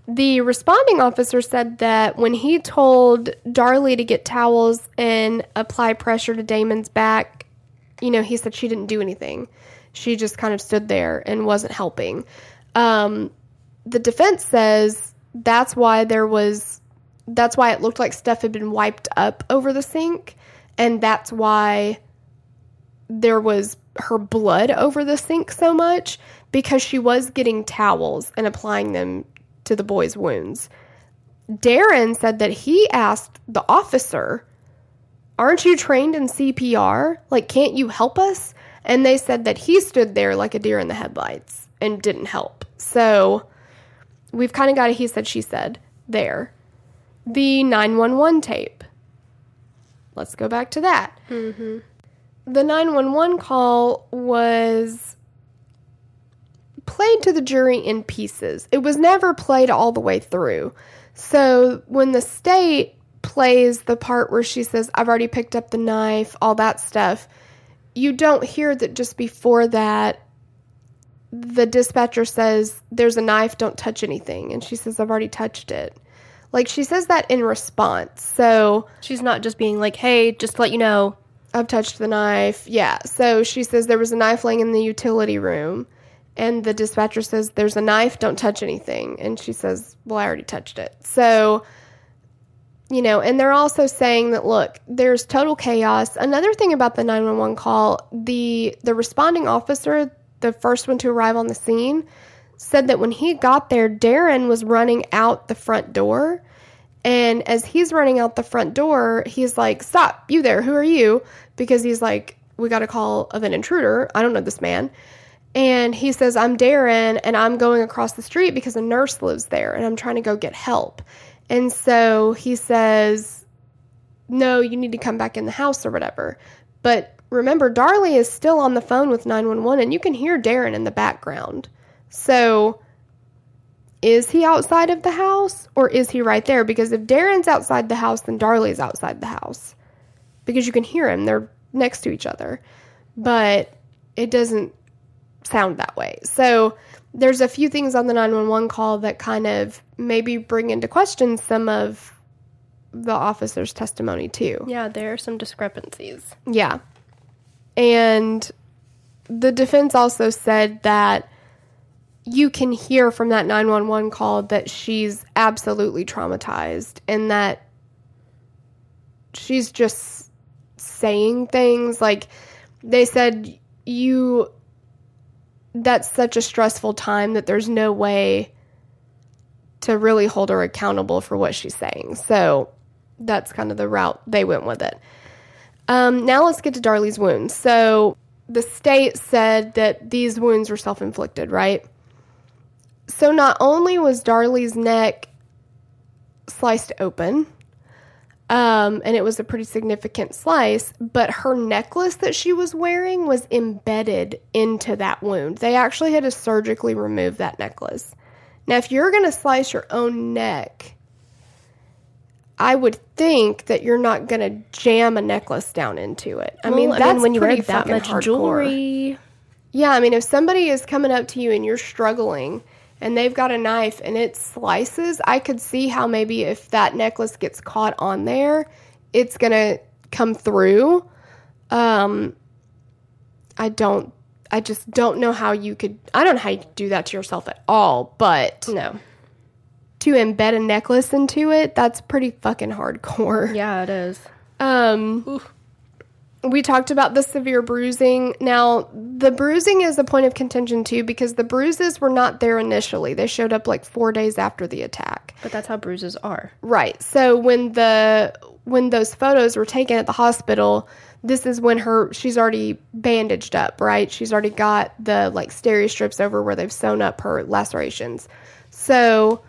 The responding officer said that when he told Darlie to get towels and apply pressure to Damon's back, you know, he said she didn't do anything. She just kind of stood there and wasn't helping. Um, the defense says that's why there was that's why it looked like stuff had been wiped up over the sink and that's why there was her blood over the sink so much because she was getting towels and applying them to the boy's wounds. Darren said that he asked the officer, Aren't you trained in CPR? Like, can't you help us? And they said that he stood there like a deer in the headlights and didn't help. So we've kind of got a he said, she said there. The 911 tape. Let's go back to that. Mm-hmm. The 911 call was played to the jury in pieces. It was never played all the way through. So when the state plays the part where she says, I've already picked up the knife, all that stuff, you don't hear that just before that, the dispatcher says, There's a knife, don't touch anything. And she says, I've already touched it. Like she says that in response. So She's not just being like, hey, just to let you know. I've touched the knife. Yeah. So she says there was a knife laying in the utility room. And the dispatcher says, There's a knife, don't touch anything. And she says, Well, I already touched it. So, you know, and they're also saying that look, there's total chaos. Another thing about the 911 call, the the responding officer, the first one to arrive on the scene, said that when he got there, Darren was running out the front door. And as he's running out the front door, he's like, Stop, you there, who are you? Because he's like, We got a call of an intruder. I don't know this man. And he says, I'm Darren and I'm going across the street because a nurse lives there and I'm trying to go get help. And so he says, No, you need to come back in the house or whatever. But remember, Darlie is still on the phone with 911 and you can hear Darren in the background. So is he outside of the house or is he right there? Because if Darren's outside the house, then Darlie's outside the house because you can hear him. They're next to each other. But it doesn't sound that way. So there's a few things on the 911 call that kind of maybe bring into question some of the officer's testimony too. Yeah, there are some discrepancies. Yeah. And the defense also said that you can hear from that 911 call that she's absolutely traumatized and that she's just saying things like they said you that's such a stressful time that there's no way to really hold her accountable for what she's saying. So that's kind of the route they went with it. Um, now let's get to Darlie's wounds. So the state said that these wounds were self inflicted, right? So not only was Darlie's neck sliced open, um, and it was a pretty significant slice, but her necklace that she was wearing was embedded into that wound. They actually had to surgically remove that necklace. Now, if you're going to slice your own neck, I would think that you're not going to jam a necklace down into it. I mean, Well, that's when you wear that much hardcore. jewelry. Yeah, I mean, if somebody is coming up to you and you're struggling and they've got a knife and it slices, I could see how maybe if that necklace gets caught on there, it's going to come through. Um, I don't, I just don't know how you could, I don't know how you do that to yourself at all, but No. to embed a necklace into it, that's pretty fucking hardcore. Yeah, it is. Um, we talked about the severe bruising. Now, the bruising is a point of contention too because the bruises were not there initially. They showed up like 4 days after the attack. But that's how bruises are. Right. So when the when those photos were taken at the hospital, this is when her she's already bandaged up, right? She's already got the like Steri-Strips over where they've sewn up her lacerations. So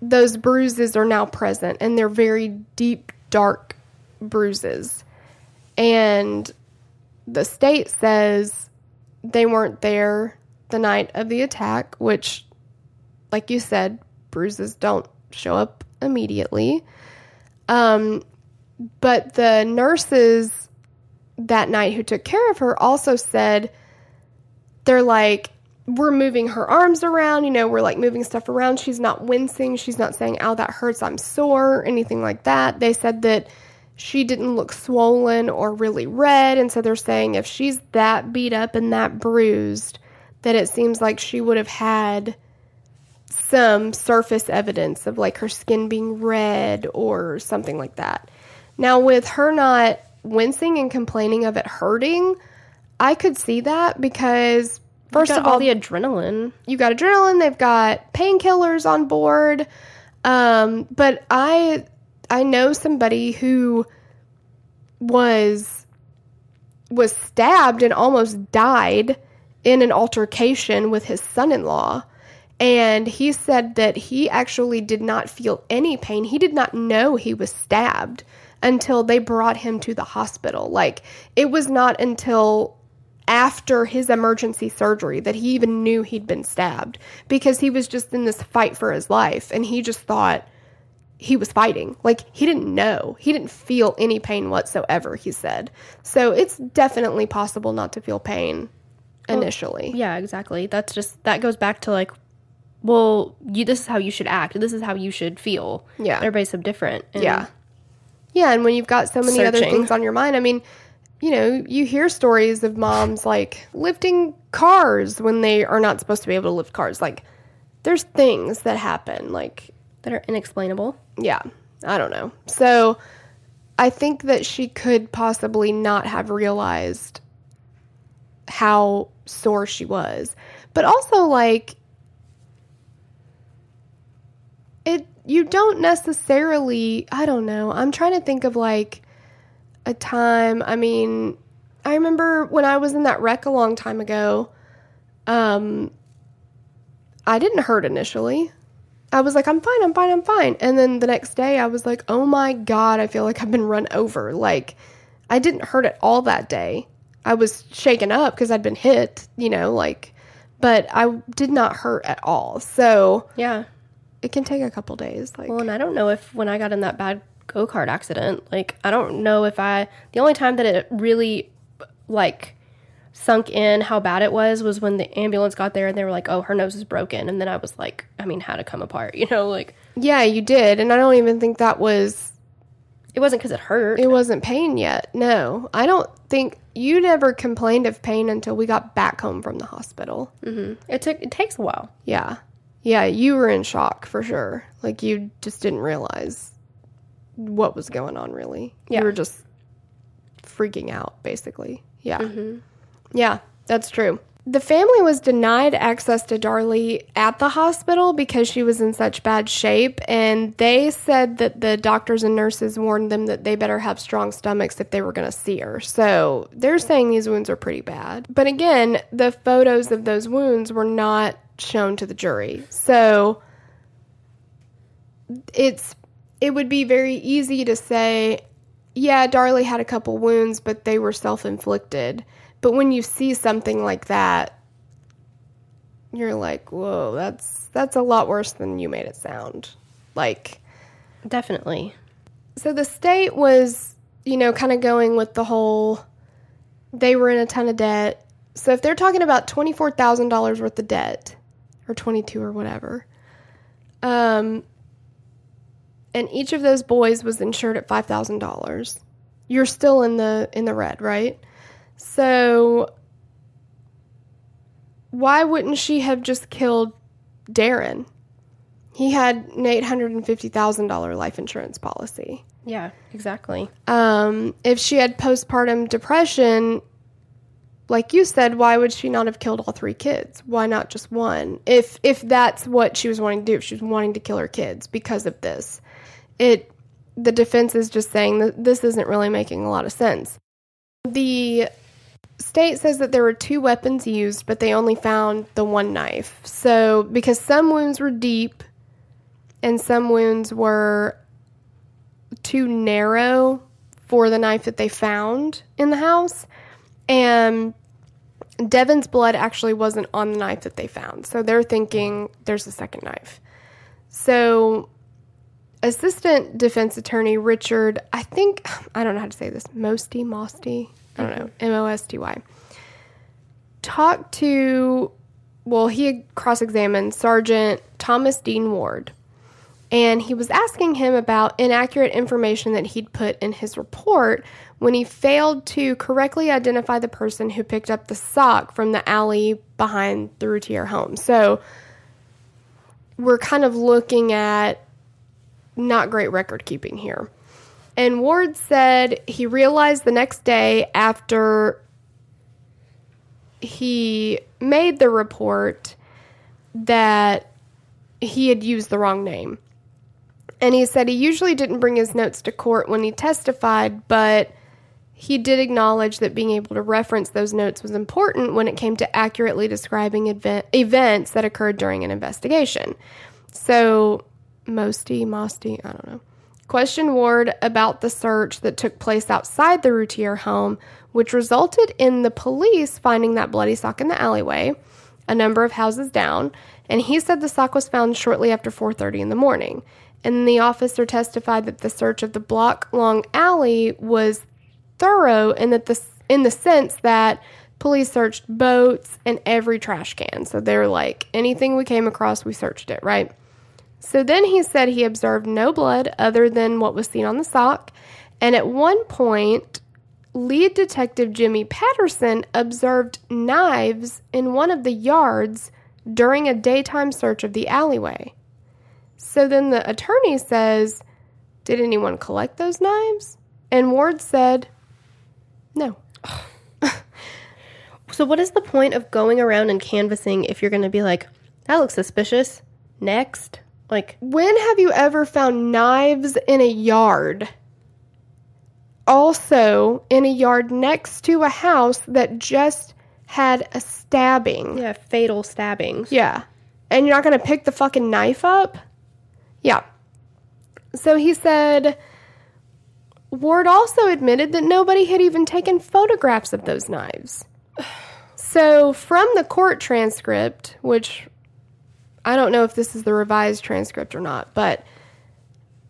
those bruises are now present and they're very deep dark bruises. And the state says they weren't there the night of the attack, which like you said, bruises don't show up immediately. Um, but the nurses that night who took care of her also said they're like, we're moving her arms around, you know, we're like moving stuff around. She's not wincing. She's not saying, ow, that hurts, I'm sore, anything like that. They said that she didn't look swollen or really red. And so they're saying if she's that beat up and that bruised, that it seems like she would have had some surface evidence of like her skin being red or something like that. Now, with her not wincing and complaining of it hurting, I could see that because first of all, all the adrenaline. you got adrenaline, they've got painkillers on board. Um, but I I know somebody who was was stabbed and almost died in an altercation with his son-in-law. And he said that he actually did not feel any pain. He did not know he was stabbed until they brought him to the hospital. Like it was not until after his emergency surgery that he even knew he'd been stabbed because he was just in this fight for his life and he just thought he was fighting. Like he didn't know. He didn't feel any pain whatsoever, he said. So it's definitely possible not to feel pain initially. Yeah, exactly. That's just that goes back to like, well, you this is how you should act. This is how you should feel. Yeah. everybody's so different. and- Yeah. Yeah, and when you've got so many other things on your mind, I mean, you know, you hear stories of moms like lifting cars when they are not supposed to be able to lift cars. Like, there's things that happen. Like, that are inexplainable. Yeah, I don't know. So, I think that she could possibly not have realized how sore she was. But also, like, it, you don't necessarily, I don't know. I'm trying to think of like a time. I mean, I remember when I was in that wreck a long time ago, um, I didn't hurt initially. I was like, I'm fine, I'm fine, I'm fine. And then the next day I was like, oh my God, I feel like I've been run over. Like, I didn't hurt at all that day. I was shaken up because I'd been hit, you know, like, but I did not hurt at all. So Yeah. it can take a couple days. Like, Well, and I don't know if when I got in that bad go kart accident, like I don't know if I the only time that it really like sunk in how bad it was was when the ambulance got there and they were like, "Oh, her nose is broken," and then I was like, I mean, how to come apart, you know? Like yeah, you did. And I don't even think that was, it wasn't because it hurt. it wasn't pain yet. No, I don't think you never complained of pain until we got back home from the hospital. Mm-hmm. it took it takes a while. Yeah. Yeah, you were in shock for sure. Like you just didn't realize what was going on really. Yeah. You were just freaking out basically. Yeah. Mm-hmm. Yeah, that's true. The family was denied access to Darlie at the hospital because she was in such bad shape, and they said that the doctors and nurses warned them that they better have strong stomachs if they were going to see her. So they're saying these wounds are pretty bad. But again, the photos of those wounds were not shown to the jury. So it's it would be very easy to say, yeah, Darlie had a couple wounds, but they were self-inflicted. But when you see something like that, you're like, "Whoa, that's that's a lot worse than you made it sound." Like Definitely. so the state was, you know, kind of going with the whole they were in a ton of debt. So if they're talking about $24,000 worth of debt or 22 or whatever. Um and each of those boys was insured at $5,000. You're still in the in the red, right? So why wouldn't she have just killed Darren? He had an $850,000 life insurance policy. Yeah, exactly. Um, if she had postpartum depression, like you said, why would she not have killed all three kids? Why not just one? If if that's what she was wanting to do, if she was wanting to kill her kids because of this, it the defense is just saying that this isn't really making a lot of sense. The state says that there were two weapons used, but they only found the one knife. So because some wounds were deep and some wounds were too narrow for the knife that they found in the house. And Devon's blood actually wasn't on the knife that they found. So they're thinking there's a second knife. So assistant defense attorney Richard, I think I don't know how to say this, Mosty, Mosty, I don't know, M O S T Y. Talked to well, he cross-examined Sergeant Thomas Dean Ward and he was asking him about inaccurate information that he'd put in his report when he failed to correctly identify the person who picked up the sock from the alley behind the Routier home. So we're kind of looking at not great record keeping here. And Ward said he realized the next day after he made the report that he had used the wrong name. And he said he usually didn't bring his notes to court when he testified, but he did acknowledge that being able to reference those notes was important when it came to accurately describing event- events that occurred during an investigation. So, Mosty, Mosty, I don't know, questioned Ward about the search that took place outside the Routier home, which resulted in the police finding that bloody sock in the alleyway, a number of houses down, and he said the sock was found shortly after 4:30 in the morning. And the officer testified that the search of the block-long alley was thorough and that the in the sense that police searched boats and every trash can. So they're like anything we came across, we searched it, right? So then he said he observed no blood other than what was seen on the sock. And at one point, lead detective Jimmy Patterson observed knives in one of the yards during a daytime search of the alleyway. So then the attorney says, Did anyone collect those knives? And Ward said, No. So, what is the point of going around and canvassing if you're going to be like, that looks suspicious? Next? Like, When have you ever found knives in a yard? Also, in a yard next to a house that just had a stabbing. yeah, fatal stabbings. Yeah. And you're not going to pick the fucking knife up? Yeah. So he said Ward also admitted that nobody had even taken photographs of those knives. So from the court transcript, which I don't know if this is the revised transcript or not, but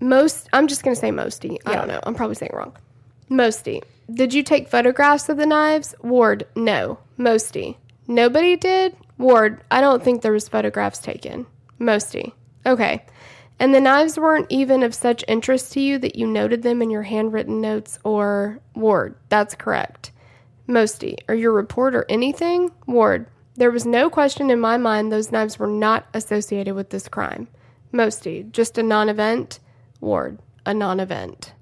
most, I'm just going to say Mosty. I don't know. I'm probably saying wrong. Mosty. Did you take photographs of the knives? Ward, no. Mosty. Nobody did? Ward, I don't think there was photographs taken. Mosty. Okay. And the knives weren't even of such interest to you that you noted them in your handwritten notes or Ward. That's correct. Mosty, or your report or anything? Ward, there was no question in my mind those knives were not associated with this crime. Mosty, just a non event? Ward, a non event.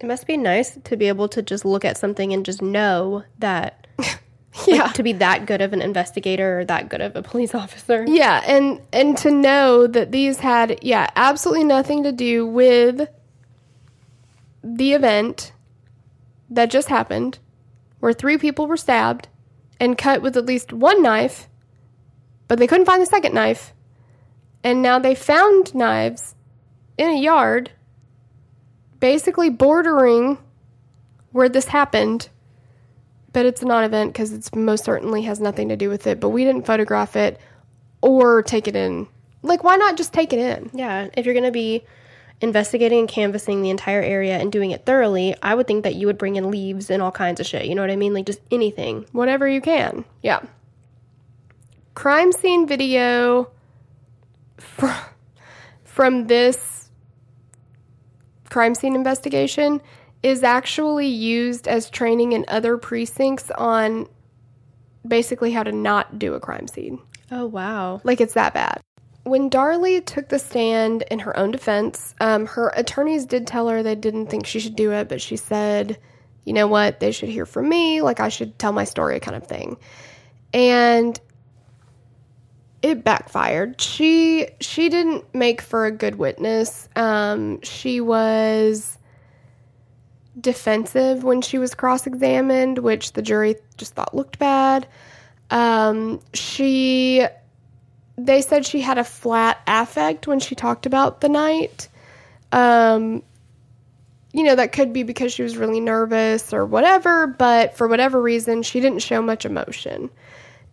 It must be nice to be able to just look at something and just know that, Yeah. to be that good of an investigator or that good of a police officer. Yeah, and and to know that these had yeah, absolutely nothing to do with the event that just happened where three people were stabbed and cut with at least one knife, but they couldn't find the second knife. And now they found knives in a yard basically bordering where this happened but it's a non-event because it's most certainly has nothing to do with it. But we didn't photograph it or take it in. Like, why not just take it in? Yeah, if you're going to be investigating and canvassing the entire area and doing it thoroughly, I would think that you would bring in leaves and all kinds of shit. You know what I mean? Like just anything. Whatever you can. Yeah. Crime scene video from, from this crime scene investigation is actually used as training in other precincts on basically how to not do a crime scene. Oh, wow. Like it's that bad. When Darlie took the stand in her own defense, um, her attorneys did tell her they didn't think she should do it, but she said, you know what, they should hear from me, like I should tell my story kind of thing. And it backfired. She she didn't make for a good witness. Um, she was defensive when she was cross-examined, which the jury just thought looked bad. Um, she they said she had a flat affect when she talked about the night. Um, you know, that could be because she was really nervous or whatever, but for whatever reason, she didn't show much emotion.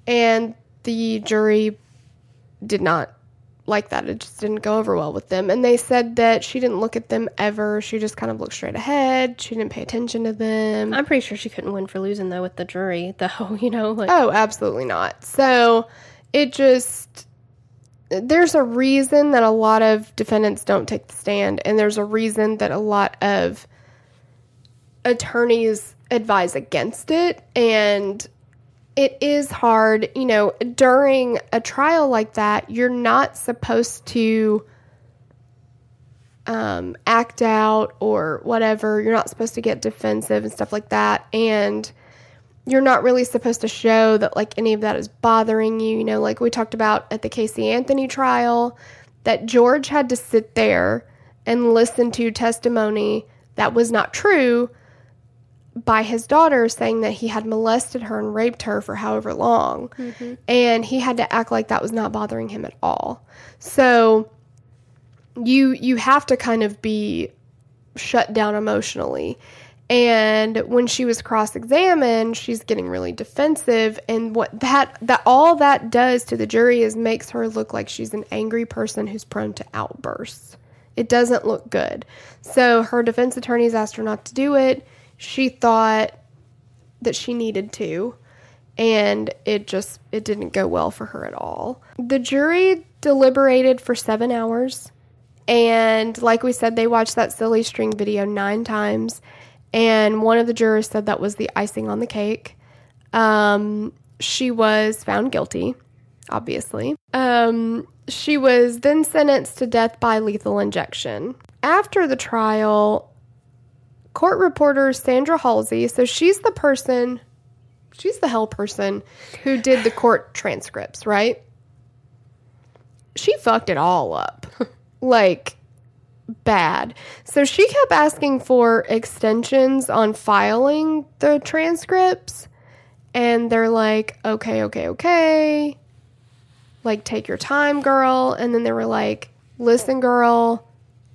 And the jury did not like that. It just didn't go over well with them. And they said that she didn't look at them ever. She just kind of looked straight ahead. She didn't pay attention to them. I'm pretty sure she couldn't win for losing though with the jury, though, you know, like Oh, absolutely not. So it just there's a reason that a lot of defendants don't take the stand, and there's a reason that a lot of attorneys advise against it. And it is hard, you know, during a trial like that, you're not supposed to um, act out or whatever. You're not supposed to get defensive and stuff like that. And you're not really supposed to show that like any of that is bothering you. You know, like we talked about at the Casey Anthony trial, that George had to sit there and listen to testimony that was not true by his daughter saying that he had molested her and raped her for however long. Mm-hmm. And he had to act like that was not bothering him at all. So you you have to kind of be shut down emotionally. And when she was cross-examined, she's getting really defensive and what that that all that does to the jury is makes her look like she's an angry person who's prone to outbursts. It doesn't look good. So her defense attorneys asked her not to do it. She thought that she needed to and it just it didn't go well for her at all. The jury deliberated for 7 hours and like we said they watched that silly string video 9 times and one of the jurors said that was the icing on the cake. Um, she was found guilty, obviously. Um, she was then sentenced to death by lethal injection. After the trial, court reporter Sandra Halsey, so she's the person, she's the hell person who did the court transcripts, right? She fucked it all up. like, bad. So she kept asking for extensions on filing the transcripts. And they're like, okay, okay, okay. Like, take your time, girl. And then they were like, listen, girl,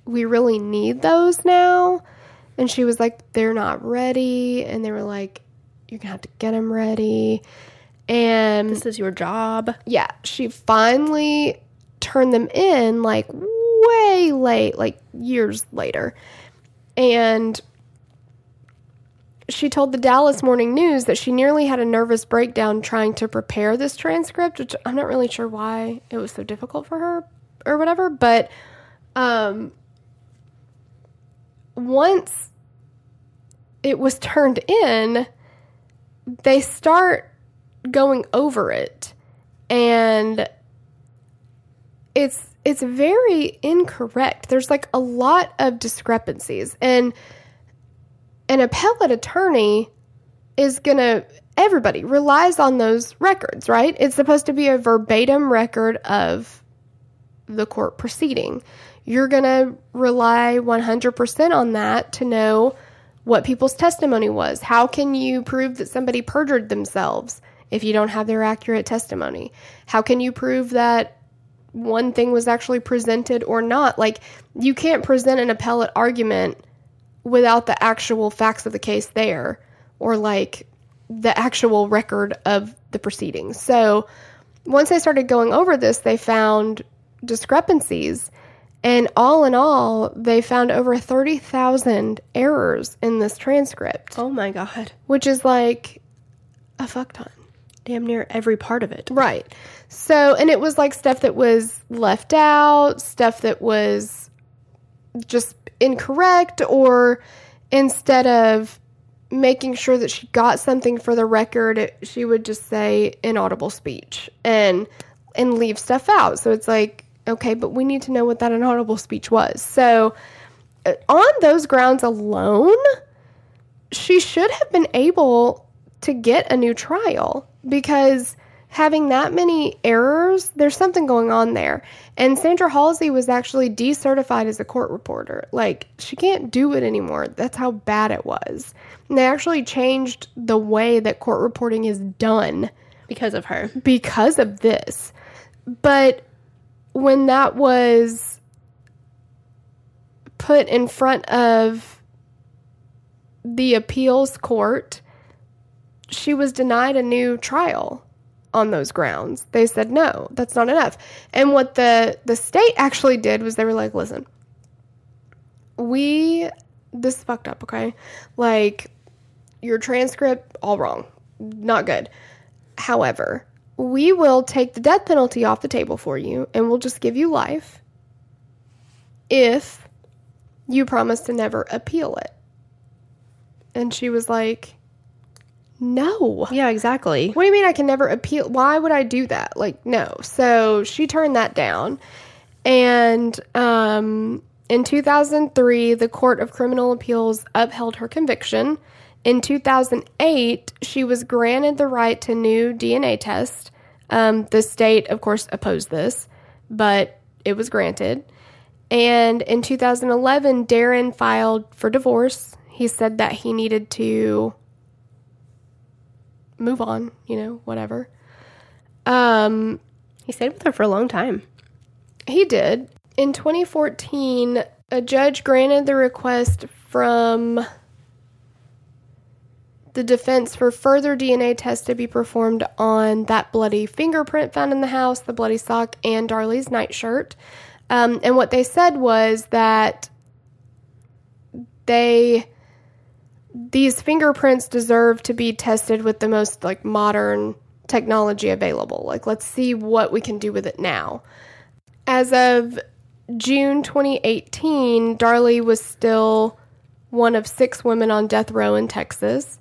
we really need those now. And she was like, they're not ready. And they were like, you're going to have to get them ready. And This is your job. yeah, she finally turned them in like way late, like years later. And she told the Dallas Morning News that she nearly had a nervous breakdown trying to prepare this transcript, which I'm not really sure why it was so difficult for her or whatever, but um once it was turned in, they start going over it and it's it's very incorrect. There's like a lot of discrepancies and an appellate attorney is going to everybody relies on those records, right? It's supposed to be a verbatim record of the court proceeding. You're going to rely 100% on that to know what people's testimony was. How can you prove that somebody perjured themselves if you don't have their accurate testimony? How can you prove that one thing was actually presented or not? Like, you can't present an appellate argument without the actual facts of the case there or like the actual record of the proceedings. So, once they started going over this, they found discrepancies. And all in all, they found over 30,000 errors in this transcript, Oh my god. which is like a fuck ton. Damn near every part of it. Right. So, and it was like stuff that was left out, stuff that was just incorrect, or instead of making sure that she got something for the record, she would just say inaudible speech and and leave stuff out. So it's like, okay, but we need to know what that inaudible speech was. So, uh, on those grounds alone, she should have been able to get a new trial because having that many errors, there's something going on there. And Sandra Halsey was actually decertified as a court reporter. Like, she can't do it anymore. That's how bad it was. And they actually changed the way that court reporting is done Because of her. because of this. But when that was put in front of the appeals court, she was denied a new trial on those grounds. They said no, that's not enough. And what the the state actually did was they were like, "Listen, we this is fucked up, okay? Like your transcript all wrong. Not good. However, we will take the death penalty off the table for you and we'll just give you life if you promise to never appeal it. And she was like, No. Yeah, exactly. What do you mean I can never appeal? Why would I do that? Like, no. So she turned that down. And um, in 2003, the Court of Criminal Appeals upheld her conviction In 2008, she was granted the right to new DNA test. Um, the state, of course, opposed this, but it was granted. And in 2011, Darren filed for divorce. He said that he needed to move on, you know, whatever. Um, He stayed with her for a long time. he did. In 2014, a judge granted the request from the defense for further DNA tests to be performed on that bloody fingerprint found in the house, the bloody sock, and Darlie's nightshirt. Um, and what they said was that they these fingerprints deserve to be tested with the most like modern technology available. Like let's see what we can do with it now. As of June 2018, Darlie was still one of six women on death row in Texas.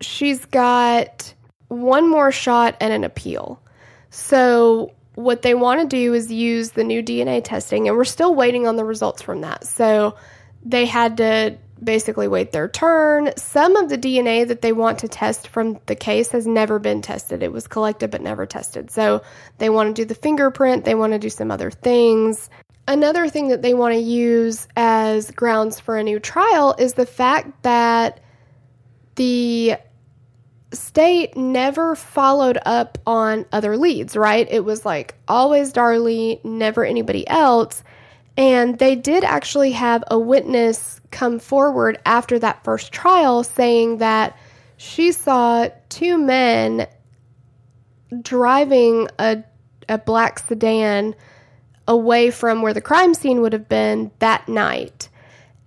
She's got one more shot and an appeal. So, what they want to do is use the new DNA testing, and we're still waiting on the results from that. So, they had to basically wait their turn. Some of the DNA that they want to test from the case has never been tested. It was collected but never tested. So they want to do the fingerprint, they want to do some other things. Another thing that they want to use as grounds for a new trial is the fact that the state never followed up on other leads, right? It was like always Darlie, never anybody else. And they did actually have a witness come forward after that first trial saying that she saw two men driving a, a black sedan away from where the crime scene would have been that night.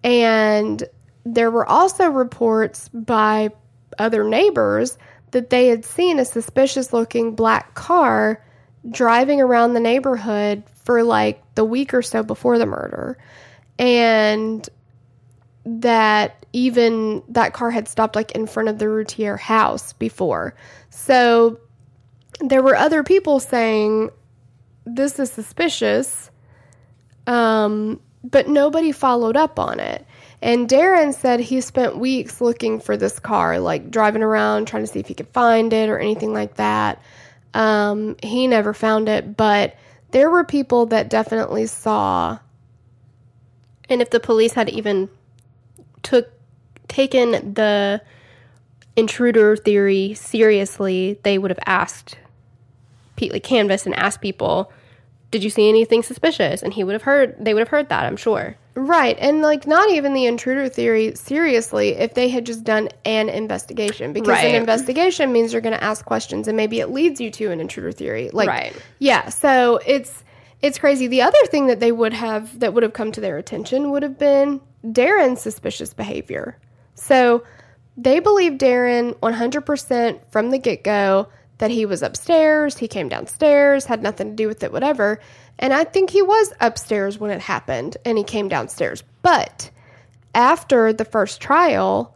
And there were also reports by other neighbors that they had seen a suspicious looking black car driving around the neighborhood for like the week or so before the murder. And that even that car had stopped like in front of the Routier house before. So there were other people saying this is suspicious. Um, but nobody followed up on it. And Darren said he spent weeks looking for this car, like driving around trying to see if he could find it or anything like that. Um, he never found it, but there were people that definitely saw. And if the police had even took taken the intruder theory seriously, they would have asked Pete like Canvas and asked people, "Did you see anything suspicious?" And he would have heard. They would have heard that. I'm sure. Right. And like not even the intruder theory seriously if they had just done an investigation because Right. an investigation means you're going to ask questions and maybe it leads you to an intruder theory. Like Right. yeah, so it's it's crazy. The other thing that they would have that would have come to their attention would have been Darren's suspicious behavior. So they believe Darren 100% from the get-go that he was upstairs, he came downstairs, had nothing to do with it whatever. And I think he was upstairs when it happened and he came downstairs. But after the first trial,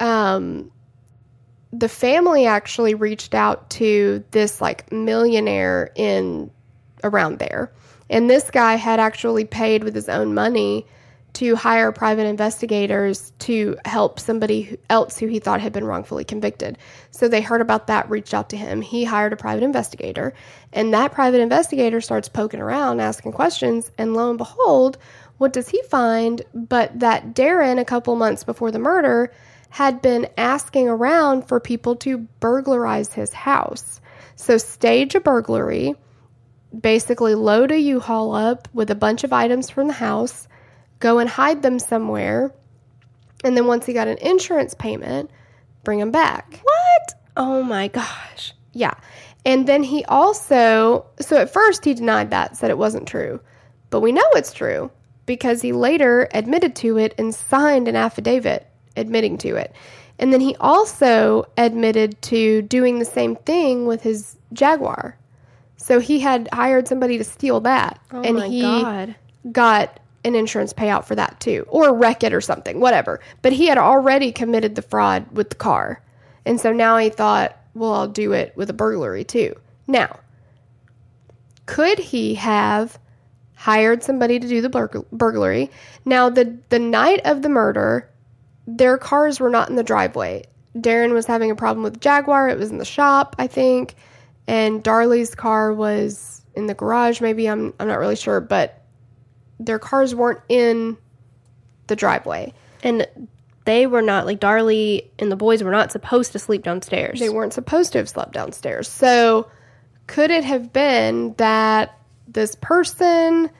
um, the family actually reached out to this like millionaire in around there. And this guy had actually paid with his own money to hire private investigators to help somebody else who he thought had been wrongfully convicted. So they heard about that, reached out to him. He hired a private investigator, and that private investigator starts poking around, asking questions, and lo and behold, what does he find but that Darren, a couple months before the murder, had been asking around for people to burglarize his house. So stage a burglary, basically load a U-Haul up with a bunch of items from the house, go and hide them somewhere, and then once he got an insurance payment, bring them back. What? Oh my gosh. Yeah. And then he also, so at first he denied that, said it wasn't true. But we know it's true because he later admitted to it and signed an affidavit admitting to it. And then he also admitted to doing the same thing with his Jaguar. So he had hired somebody to steal that. Oh and my he god. got an insurance payout for that too, or wreck it or something, whatever. But he had already committed the fraud with the car. And so now he thought, well, I'll do it with a burglary too. Now, could he have hired somebody to do the burg- burglary? Now, the, the night of the murder, their cars were not in the driveway. Darren was having a problem with Jaguar. It was in the shop, I think, and Darlie's car was in the garage. Maybe I'm I'm not really sure, but their cars weren't in the driveway. And they were not like Darlie and the boys were not supposed to sleep downstairs. They weren't supposed to have slept downstairs. So, could it have been that this person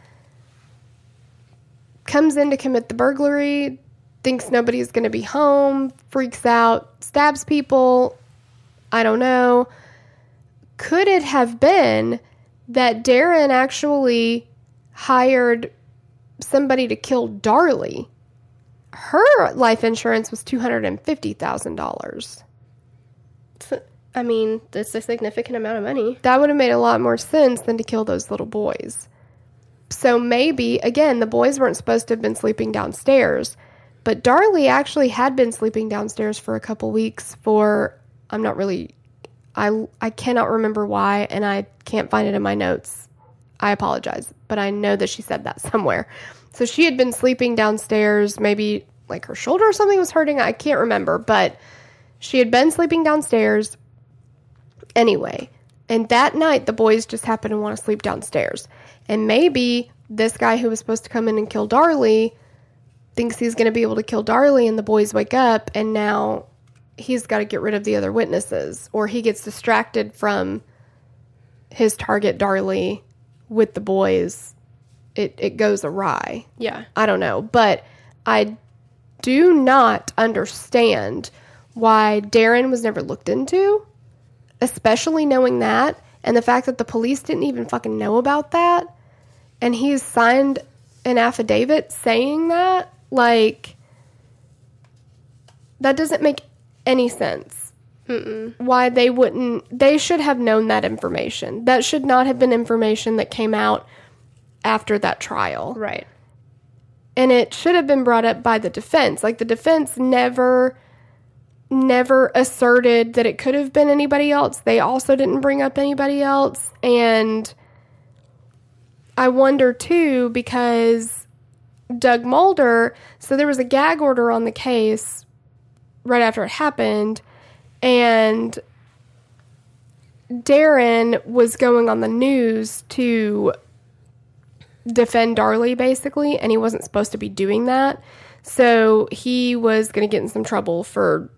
comes in to commit the burglary, thinks nobody's going to be home, freaks out, stabs people? I don't know. Could it have been that Darren actually hired somebody to kill Darlie? Her life insurance was $250,000. I mean, that's a significant amount of money. That would have made a lot more sense than to kill those little boys. So maybe, again, the boys weren't supposed to have been sleeping downstairs, but Darlie actually had been sleeping downstairs for a couple weeks for, I'm not really, I, I cannot remember why, and I can't find it in my notes. I apologize, but I know that she said that somewhere. So she had been sleeping downstairs, maybe like her shoulder or something was hurting. I can't remember, but she had been sleeping downstairs anyway. And that night, the boys just happened to want to sleep downstairs. And maybe this guy who was supposed to come in and kill Darlie thinks he's going to be able to kill Darlie, and the boys wake up, and now he's got to get rid of the other witnesses, or he gets distracted from his target, Darlie, with the boys. It, it goes awry. Yeah. I don't know. But I do not understand why Darren was never looked into, especially knowing that and the fact that the police didn't even fucking know about that. And he's signed an affidavit saying that. Like, that doesn't make any sense. Mm-mm. Why they wouldn't, they should have known that information. That should not have been information that came out after that trial Right. and it should have been brought up by the defense like the defense never never asserted that it could have been anybody else they also didn't bring up anybody else and i wonder too because doug mulder so there was a gag order on the case right after it happened and darren was going on the news to defend Darlie basically, and he wasn't supposed to be doing that. So he was going to get in some trouble for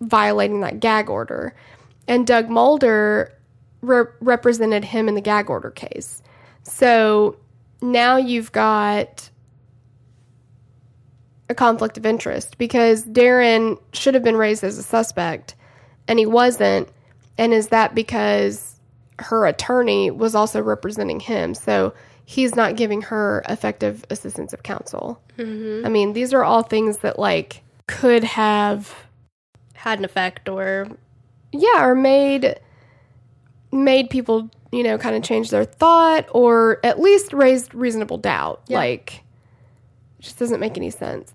violating that gag order. And Doug Mulder re- represented him in the gag order case. So now you've got a conflict of interest because Darren should have been raised as a suspect and he wasn't. And is that because her attorney was also representing him? So he's not giving her effective assistance of counsel. Mm-hmm. I mean, these are all things that like could have Had an effect or yeah, or made made people, you know, kind of change their thought or at least raised reasonable doubt. Yeah. Like it just doesn't make any sense.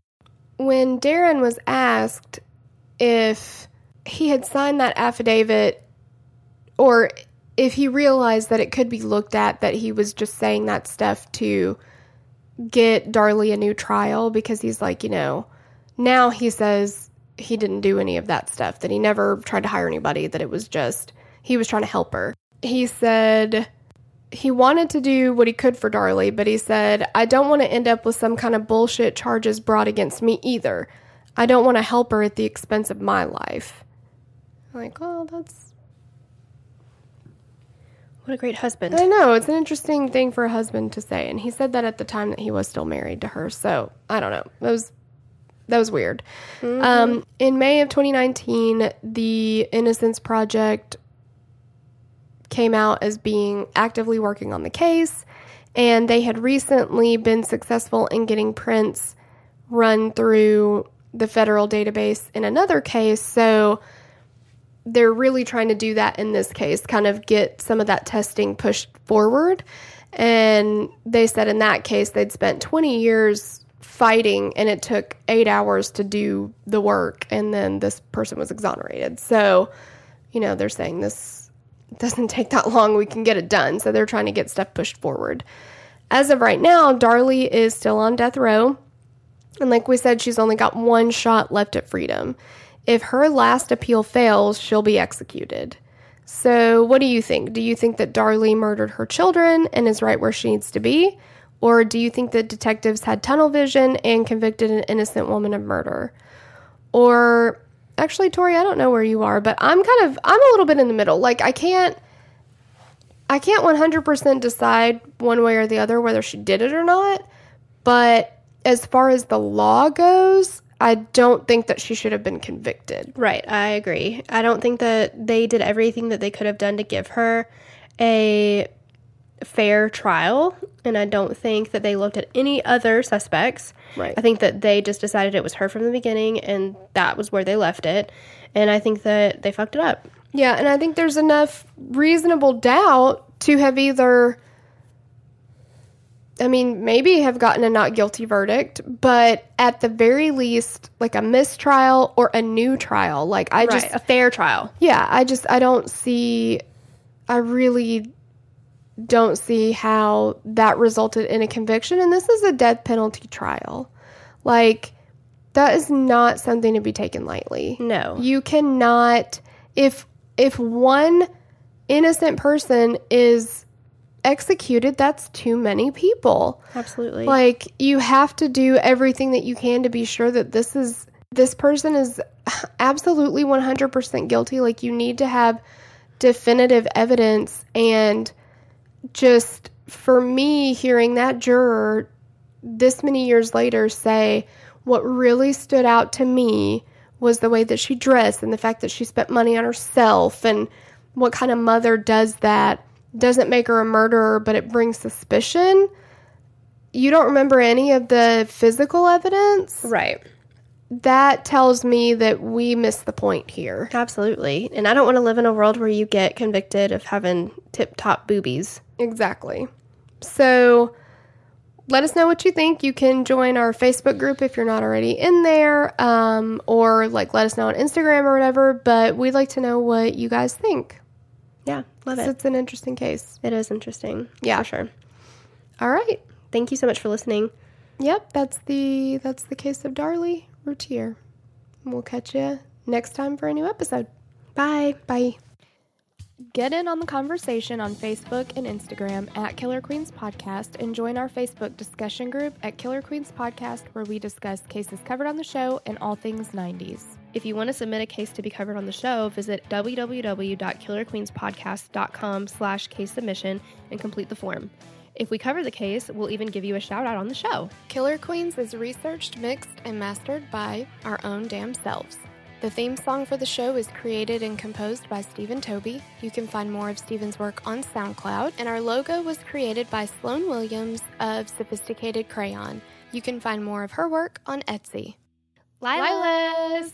When Darren was asked if he had signed that affidavit or if he realized that it could be looked at that he was just saying that stuff to get Darlie a new trial because he's like, you know, now he says he didn't do any of that stuff, that he never tried to hire anybody, that it was just he was trying to help her. He said he wanted to do what he could for Darlie, but he said, I don't want to end up with some kind of bullshit charges brought against me either. I don't want to help her at the expense of my life. Like, well, that's what a great husband. I know it's an interesting thing for a husband to say, and he said that at the time that he was still married to her. So I don't know. That was that was weird. Um, in May of 2019, the Innocence Project came out as being actively working on the case, and they had recently been successful in getting prints run through the federal database in another case. So they're really trying to do that in this case, kind of get some of that testing pushed forward. And they said in that case, they'd spent 20 years fighting and it took eight hours to do the work. And then this person was exonerated. So, you know, they're saying this doesn't take that long. We can get it done. So they're trying to get stuff pushed forward. As of right now, Darlie is still on death row. And like we said, she's only got one shot left at freedom. If her last appeal fails, she'll be executed. So, what do you think? Do you think that Darlie murdered her children and is right where she needs to be? Or do you think that detectives had tunnel vision and convicted an innocent woman of murder? Or actually, Tori, I don't know where you are, but I'm kind of I'm a little bit in the middle. Like I can't I can't 100% decide one way or the other whether she did it or not, but as far as the law goes, I don't think that she should have been convicted. Right, I agree. I don't think that they did everything that they could have done to give her a fair trial, and I don't think that they looked at any other suspects. Right. I think that they just decided it was her from the beginning, and that was where they left it. And I think that they fucked it up. Yeah, and I think there's enough reasonable doubt to have either I mean, maybe have gotten a not guilty verdict, but at the very least, like a mistrial or a new trial. Like I just a fair trial. Yeah, I just I don't see I really don't see how that resulted in a conviction and this is a death penalty trial. Like that is not something to be taken lightly. No. You cannot if if one innocent person is executed, that's too many people. Absolutely. Like you have to do everything that you can to be sure that this is this person is absolutely 100% guilty. Like you need to have definitive evidence and just for me hearing that juror this many years later say what really stood out to me was the way that she dressed and the fact that she spent money on herself and what kind of mother does that doesn't make her a murderer, but it brings suspicion. You don't remember any of the physical evidence? right. That tells me that we missed the point here. Absolutely. And I don't want to live in a world where you get convicted of having tip top boobies. Exactly. So let us know what you think. You can join our Facebook group if you're not already in there, um, or like let us know on Instagram or whatever. But we'd like to know what you guys think. Yeah, love 'Cause it. It's an interesting case. It is interesting. Yeah. For sure. All right. Thank you so much for listening. Yep, that's the that's the case of Darlie Routier. We'll catch you next time for a new episode. Bye. Bye. Get in on the conversation on Facebook and Instagram at Killer Queens Podcast and join our Facebook discussion group at Killer Queens Podcast where we discuss cases covered on the show and all things 90s. If you want to submit a case to be covered on the show, visit www.killerqueenspodcast.com slash case submission and complete the form. If we cover the case, we'll even give you a shout out on the show. Killer Queens is researched, mixed, and mastered by our own damn selves. The theme song for the show is created and composed by Stephen Toby. You can find more of Stephen's work on SoundCloud, and our logo was created by Sloan Williams of Sophisticated Crayon. You can find more of her work on Etsy. Lilas!